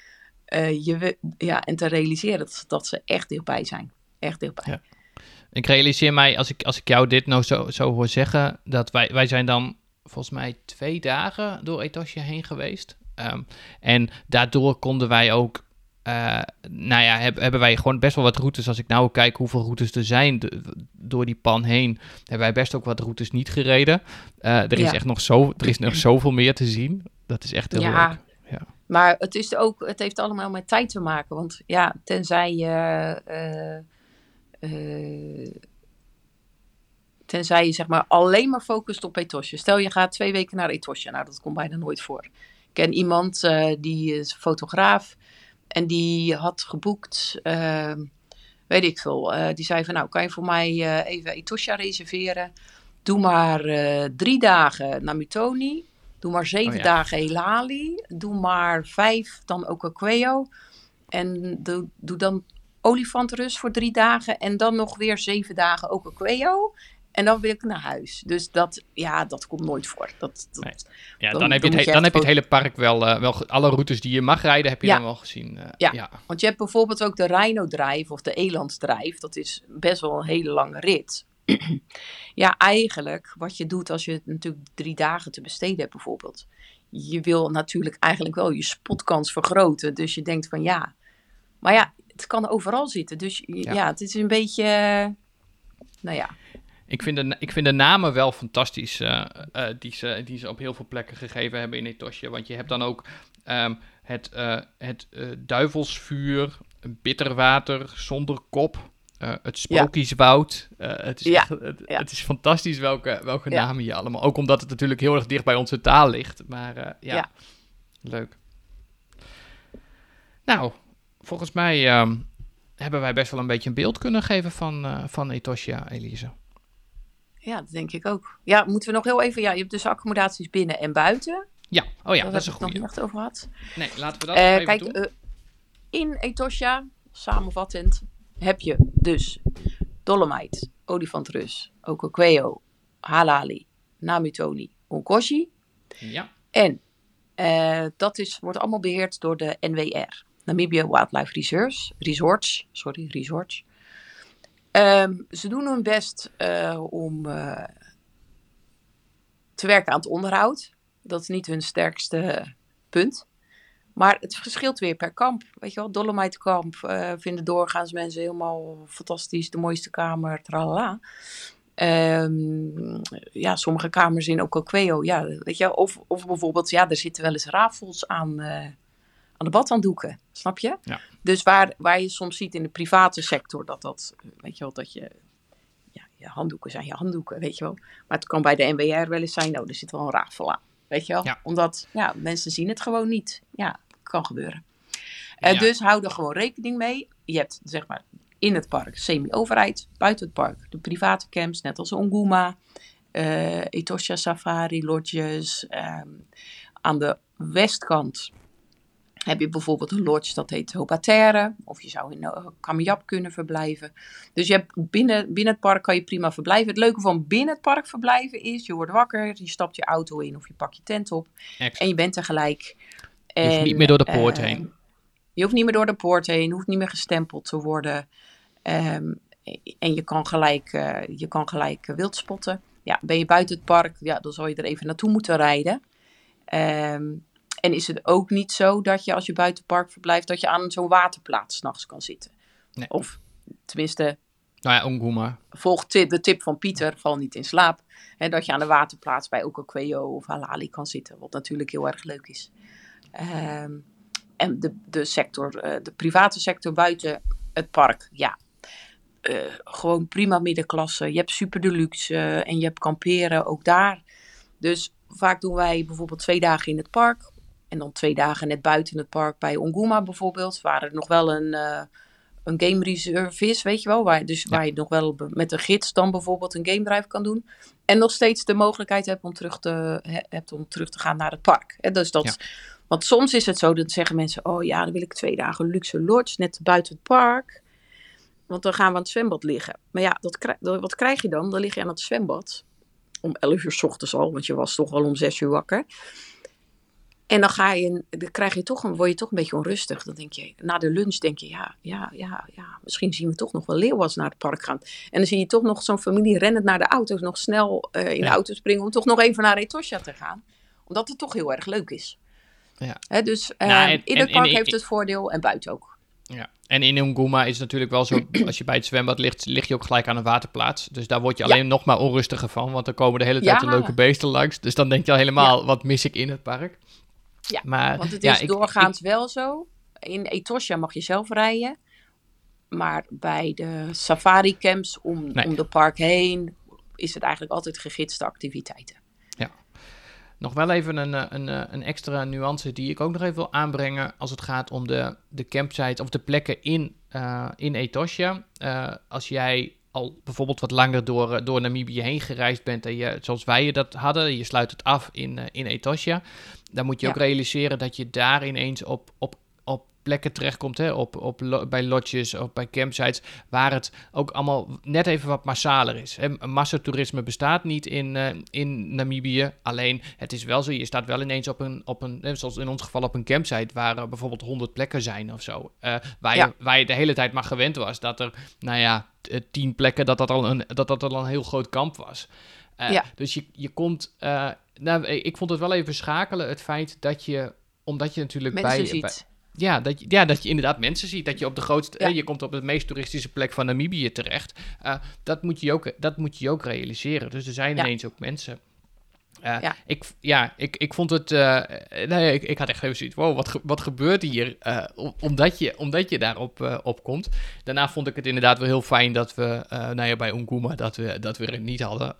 eh, je, ja, en te realiseren dat, dat ze echt dichtbij zijn. Echt dichtbij. Ja. Ik realiseer mij, als ik, als ik jou dit nou zo, zo hoor zeggen, dat wij, wij zijn dan volgens mij twee dagen door Etosje heen geweest. Ehm, en daardoor konden wij ook, eh, nou ja, heb- hebben wij gewoon best wel wat routes. Als ik nou kijk hoeveel routes er zijn de- door die pan heen, hebben wij best ook wat routes niet gereden. Eh, er is Ja. echt nog, zo, er is nog zoveel meer te zien. Dat is echt heel Ja. leuk. Ja. Maar het, is ook, het heeft allemaal met tijd te maken. Want ja, tenzij je. eh, eh, tenzij je zeg maar alleen maar focust op Etosje. Stel je gaat twee weken naar Etosje. Nou, dat komt bijna nooit voor. Ik ken iemand eh, die is fotograaf. En die had geboekt. eh, weet ik veel. eh, die zei van nou, kan je voor mij even Etosha reserveren? Doe maar drie dagen naar Mutoni. Doe maar zeven Oh ja. dagen Helali. Doe maar vijf dan Okakweo. En doe, doe dan olifantrus voor drie dagen. En dan nog weer zeven dagen Okakweo. En dan wil ik naar huis. Dus dat, ja, dat komt nooit voor. Dat, dat, Nee. Ja, Dan- dan, heb je het, he- dan heb je het hele park wel, eh, wel, alle routes die je mag rijden, heb je Ja. dan wel gezien. eh, Ja. ja. Want je hebt bijvoorbeeld ook de Rhino-drijf of de Elandsdrijf. Dat is best wel een hele lange rit. ja, eigenlijk wat je doet als je natuurlijk drie dagen te besteden hebt bijvoorbeeld. Je wil natuurlijk eigenlijk wel je spotkans vergroten. Dus je denkt van ja, maar ja, het kan overal zitten. Dus je- Ja. ja, het is een beetje, eh, nou ja. Ik vind, de, ik vind de namen wel fantastisch eh, eh, die, ze, die ze op heel veel plekken gegeven hebben in Etosje. Want je hebt dan ook ehm, het, eh, het duivelsvuur, bitterwater zonder kop, eh, het sprookjeswoud. Eh, het, is Ja, echt- het, ja. het is fantastisch welke, welke Ja. namen hier allemaal. Ook omdat het natuurlijk heel erg dicht bij onze taal ligt. Maar eh, ja, Ja. leuk. Nou, volgens mij ehm, hebben wij best wel een beetje een beeld kunnen geven van, eh van Etosha, Elise. Ja, dat denk ik ook. Ja, moeten we nog heel even, ja, je hebt dus accommodaties binnen en buiten. Ja, oh ja, Daar dat is een goede. niet echt over gehad. Nee, laten we dat Eh, even kijk, doen. eh, in Etosha, samenvattend, heb je dus Dolomite, Olifantrus, Okokweo, Halali, Namutoni, Onkoshi. ja, En dat is, wordt allemaal beheerd door de NWR, Namibia Wildlife Reserves, Resorts. Sorry, Resorts. Ehm, ze doen hun best eh, om, eh, te werken aan het onderhoud. Dat is niet hun sterkste punt. Maar het verschilt weer per kamp. Weet je wel, Dolomite kamp uh, vinden doorgaans mensen helemaal fantastisch. De mooiste kamer, tralala. Um, ja, sommige kamers in Okokweo, ja, weet je, of, of bijvoorbeeld, ja, er zitten wel eens rafels aan, aan de badhanddoeken, snap je? Ja. Dus waar, waar je soms ziet in de private sector dat dat, weet je wel, dat je, ja, je handdoeken zijn je handdoeken, weet je wel. Maar het kan bij de NWR wel eens zijn, nou, er zit wel een rafel aan, weet je wel? Ja. Omdat, ja, mensen zien het gewoon niet. Ja, kan gebeuren. Uh, Ja. Dus hou er gewoon rekening mee. Je hebt, zeg maar, in het park semi-overheid, buiten het park de private camps, net als Onguma, eh Etosha Safari Lodges. ehm, aan de westkant heb je bijvoorbeeld een lodge dat heet Hopaterre, of je zou in uh, Kamjap kunnen verblijven. Dus je hebt binnen, binnen het park kan je prima verblijven. Het leuke van binnen het park verblijven is, je wordt wakker, je stapt je auto in of je pakt je tent op en je bent er gelijk. Je hoeft niet meer door de poort eh, heen. Je hoeft niet meer door de poort heen, hoeft niet meer gestempeld te worden. Ehm, en je kan gelijk, eh, je kan gelijk eh, wild spotten. Ja, ben je buiten het park, ja, dan zal je er even naartoe moeten rijden. Ehm, en is het ook niet zo dat je als je buiten het park verblijft, dat je aan zo'n waterplaats s'nachts kan zitten. Nee. Of tenminste, Nou ja, Onguma. volg de tip van Pieter, val niet in slaap. Hè, dat je aan de waterplaats bij Okokweo of Halali kan zitten. Wat natuurlijk heel erg leuk is. Ehm, en de, de sector, eh, de private sector buiten het park, ja. Eh, gewoon prima middenklasse. Je hebt super deluxe eh, en je hebt kamperen ook daar. Dus vaak doen wij bijvoorbeeld twee dagen in het park. En dan twee dagen net buiten het park bij Onguma bijvoorbeeld. Waar er nog wel een, eh, een game reserve is, weet je wel. Waar, dus waar je nog wel met een gids dan bijvoorbeeld een game drive kan doen. En nog steeds de mogelijkheid hebt om terug te, he- hebt om terug te gaan naar het park. Dus dat, Ja. Want soms is het zo, dat zeggen mensen... oh ja, dan wil ik twee dagen luxe lodge, net buiten het park. Want dan gaan we aan het zwembad liggen. Maar ja, dat- wat krijg je dan? Dan lig je aan het zwembad. Om 11 uur s ochtends al, want je was toch al om 6 uur wakker. En dan, ga je, dan krijg je toch een, word je toch een beetje onrustig. Dan denk je, na de lunch denk je, ja, ja, ja, ja, misschien zien we toch nog wel leeuwers naar het park gaan. En dan zie je toch nog zo'n familie rennend naar de auto's, nog snel eh, in Ja. de auto springen om toch nog even naar Etosha te gaan. Omdat het toch heel erg leuk is. Ja. Hè, dus Nou, en- in het park en- heeft het voordeel en buiten ook. Ja. En in Onguma is het natuurlijk wel zo, als je bij het zwembad ligt, lig je ook gelijk aan een waterplaats. Dus daar word je Ja. alleen nog maar onrustiger van, want er komen de hele tijd Ja. de leuke beesten langs. Dus dan denk je al helemaal, wat mis ik in het park? Ja, maar, Want het ja, is ik- doorgaans wel zo. In Etosha mag je zelf rijden. Maar bij de safari camps om, Nee. om de park heen is het eigenlijk altijd gegidste activiteiten. Nog wel even een, eh, een, eh, een extra nuance die ik ook nog even wil aanbrengen als het gaat om de, de campsites of de plekken in, eh, in Etosha. Als jij al bijvoorbeeld wat langer door, door Namibië heen gereisd bent en je, zoals wij je dat hadden, je sluit het af in, in Etosha, dan moet je Ja. ook realiseren dat je daar ineens op, op, op plekken terechtkomt, hè, op, op, bij lodges of bij campsites, waar het ook allemaal net even wat massaler is. Hè. Massatoerisme bestaat niet in, eh, in Namibië, alleen het is wel zo, je staat wel ineens op een, op een eh, zoals in ons geval op een campsite, waar er bijvoorbeeld 100 plekken zijn of zo, eh, waar, Ja. je, waar je de hele tijd maar gewend was dat er, nou ja, t- eh, tien plekken, dat dat al een, dat dat al een heel groot kamp was. Eh, Ja. Dus je, je komt, eh, nou, ik vond het wel even schakelen, het feit dat je, omdat je natuurlijk Mensen bij, ziet. bij- ja, dat je, ja, dat je inderdaad mensen ziet. Dat je op de grootste. Ja. je komt op de meest toeristische plek van Namibië terecht. Eh, dat, moet je ook, dat moet je ook realiseren. Dus er zijn Ja. ineens ook mensen. Eh, Ja. ik, ja, ik, ik vond het. eh, nee, ik, ik had echt even zoiets. Wow, wat, ge- wat gebeurt hier? Om- omdat, je, omdat je daarop op komt. Daarna vond ik het inderdaad wel heel fijn dat we. nou ja, bij Onguma dat we, dat we er niet hadden.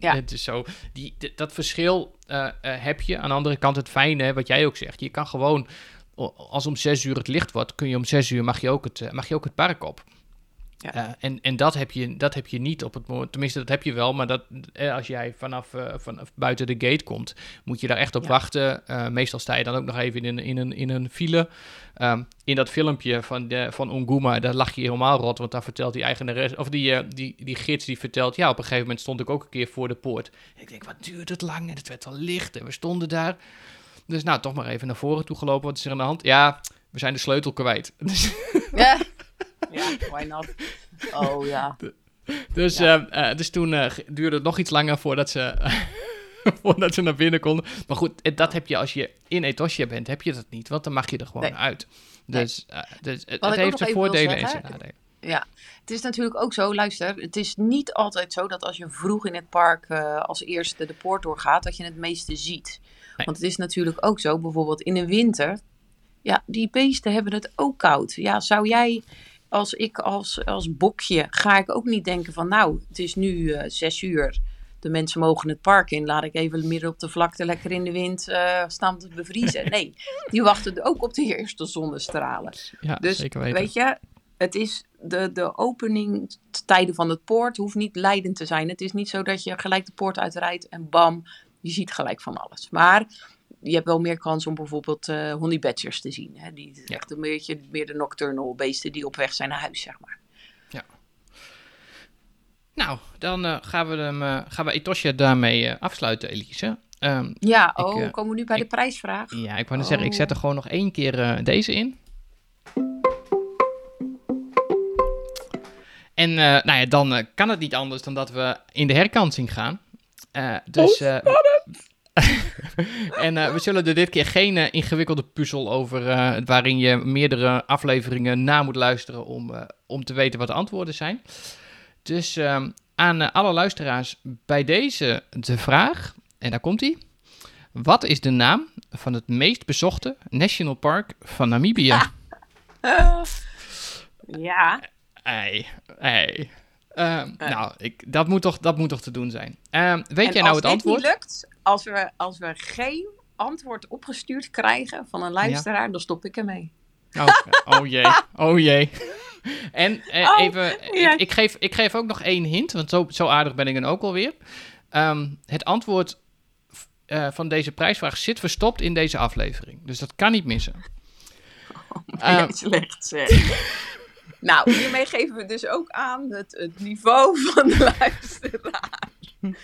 Ja. Het is zo. Die, dat verschil eh, eh, heb je. Aan de andere kant het fijne, wat jij ook zegt. Je kan gewoon als om zes uur het licht wordt, kun je om zes uur mag je ook het, eh, mag je ook het park op. Ja. Eh, en en dat, heb je, dat heb je niet op het moment. Tenminste, dat heb je wel, maar dat, eh, als jij vanaf, eh, vanaf buiten de gate komt, moet je daar echt op Ja. wachten. Meestal sta je dan ook nog even in een, in een, in een file. Ehm, in dat filmpje van, de, van Onguma, daar lag je helemaal rot, want daar vertelt die eigenares, of die, die, die gids, die vertelt, ja, op een gegeven moment stond ik ook een keer voor de poort. En ik denk, wat duurt het lang? En het werd al licht en we stonden daar. Dus nou, toch maar even naar voren toe gelopen. Wat is er aan de hand? Ja, we zijn de sleutel kwijt. Dus, Ja, ja why not? Oh ja. dus, Ja. eh, dus toen eh, duurde het nog iets langer voordat ze, voordat ze naar binnen konden. Maar goed, eh, dat heb je als je in Etosha bent, heb je dat niet. Want dan mag je er gewoon Nee. uit. Dus, dus het, heeft zijn voordelen en zijn nadelen. Ja, het is natuurlijk ook zo, luister, het is niet altijd zo dat als je vroeg in het park als eerste de poort doorgaat, dat je het meeste ziet. Nee. Want het is natuurlijk ook zo, bijvoorbeeld in de winter, ja, die beesten hebben het ook koud. Ja, zou jij, als ik als, als bokje, ga ik ook niet denken van, nou, het is nu eh, zes uur, de mensen mogen het park in, laat ik even midden op de vlakte lekker in de wind eh, staan te bevriezen. Nee, die wachten ook op de eerste zonnestralen. Ja, Dus zeker weten. weet je, het is de, de openingstijden van het poort hoeft niet leidend te zijn. Het is niet zo dat je gelijk de poort uitrijdt en bam, je ziet gelijk van alles. Maar je hebt wel meer kans om bijvoorbeeld eh honey badgers te zien. Hè? Die Ja. echt een beetje meer de nocturnal beesten die op weg zijn naar huis, zeg maar. Nou, dan eh, gaan, we hem, eh, gaan we Etosha daarmee eh, afsluiten, Elise. Ehm, Ja, Ik, oh, komen we nu bij ik- de prijsvraag? ja, ik wou net zeggen, ik Oh. zet er gewoon nog één keer eh, deze in. En eh, nou ja, dan kan het niet anders dan dat we in de herkansing gaan. Eh, dus, eh, en eh, we zullen er dit keer geen eh, ingewikkelde puzzel over eh, waarin je meerdere afleveringen na moet luisteren om, om te weten wat de antwoorden zijn. Dus ehm, aan alle luisteraars bij deze de vraag, en daar komt hij. Wat is de naam van het meest bezochte national park van Namibië? Ja, Ei, ei. Ehm, Nou, ik, dat, moet toch, dat moet toch te doen zijn. Ehm, weet en jij nou als het dit niet antwoord? lukt, als we, als we geen antwoord opgestuurd krijgen van een luisteraar, dan stop ik ermee. Oh, oh jee, oh jee. En eh, Oh, even, ja. ik, ik, geef, ik geef ook nog één hint, want zo, zo aardig ben ik dan ook alweer. Ehm het antwoord eh, van deze prijsvraag zit verstopt in deze aflevering. Dus dat kan niet missen. Jij Ehm, slecht zeg. nou, hiermee geven we dus ook aan het, het niveau van de luisteraar.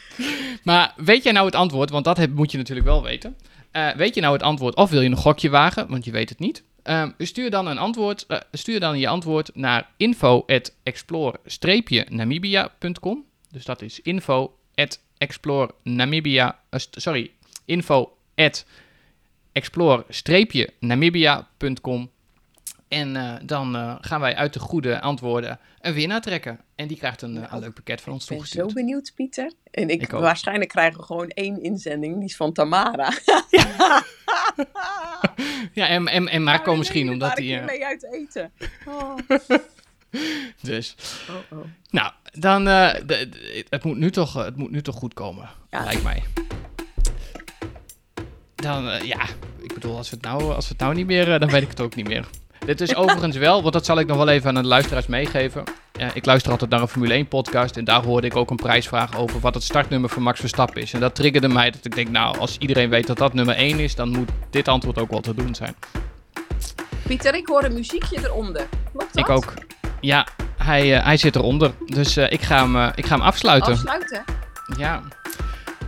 Maar weet jij nou het antwoord? Want dat heb, moet je natuurlijk wel weten. Eh, weet je nou het antwoord of wil je een gokje wagen? Want je weet het niet. Ehm, stuur, dan een antwoord, eh, dan je antwoord naar info.explore-namibia.com. Dus dat is info.explore-namibia... eh, sorry, info.explore-namibia.com. En eh, dan eh, gaan wij uit de goede antwoorden een winnaar trekken. En die krijgt een, eh, een leuk pakket van ons Ik ben zo toegestuurd. benieuwd, Pieter. En ik, Ik waarschijnlijk krijgen we gewoon één inzending, die is van Tamara. Ja, en, en, en Marco misschien, omdat hij... mee uit eten. Oh. dus, Oh, oh. nou, dan... de- de- het, moet nu toch, het moet nu toch goed komen, Ja. lijkt mij. Dan, ja, ik bedoel, als we, het nou, als we het nou niet meer... dan weet ik het ook niet meer. Dit is overigens wel, want dat zal ik nog wel even aan de luisteraars meegeven. Ja, ik luister altijd naar een Formule 1 podcast en daar hoorde ik ook een prijsvraag over wat het startnummer van Max Verstappen is. En dat triggerde mij dat ik denk, nou, als iedereen weet dat dat nummer 1 is, dan moet dit antwoord ook wel te doen zijn. Pieter, ik hoor een muziekje eronder. Klopt dat? Ik ook. Ja, hij, eh, hij zit eronder. Dus eh, ik, ga hem, eh, ik ga hem afsluiten. Afsluiten. Ja.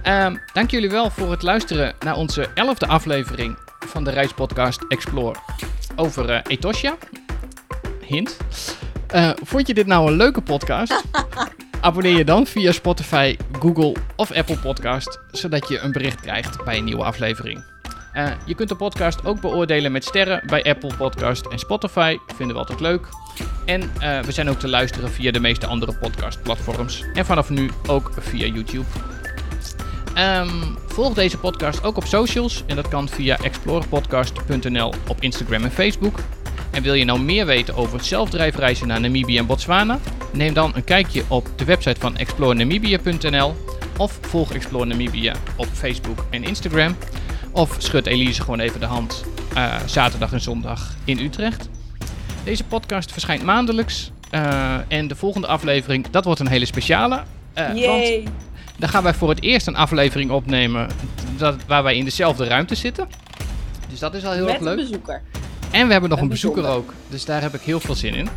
Ehm, dank jullie wel voor het luisteren naar onze elfde aflevering van de reispodcast Explore over eh, Etosha. Hint. Eh, vond je dit nou een leuke podcast? Abonneer je dan via Spotify, Google of Apple Podcast, zodat je een bericht krijgt bij een nieuwe aflevering. Eh, je kunt de podcast ook beoordelen met sterren bij Apple Podcast en Spotify. Vinden we altijd leuk. En we zijn ook te luisteren via de meeste andere podcastplatforms. En vanaf nu ook via YouTube. Ehm, volg deze podcast ook op socials. En dat kan via explorepodcast.nl op Instagram en Facebook. En wil je nou meer weten over zelfdrijfreizen naar Namibië en Botswana? Neem dan een kijkje op de website van explorenamibia.nl of volg Explore Namibia op Facebook en Instagram. Of schud Elise gewoon even de hand eh, zaterdag en zondag in Utrecht. Deze podcast verschijnt maandelijks. eh, en de volgende aflevering, dat wordt een hele speciale. want Yay. Dan gaan wij voor het eerst een aflevering opnemen dat, waar wij in dezelfde ruimte zitten. Dus dat is al heel Met erg een leuk. bezoeker. En we hebben nog Een een bezoeker ook. Dus daar heb ik heel veel zin in.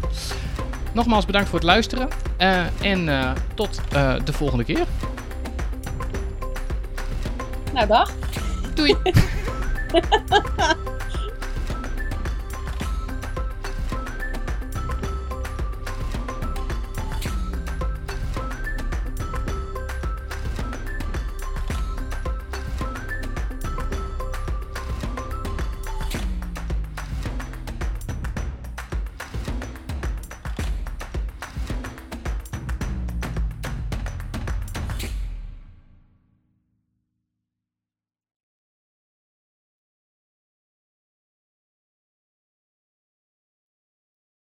Nogmaals bedankt voor het luisteren. eh, en eh, tot eh, de volgende keer. Nou, dag. Doei!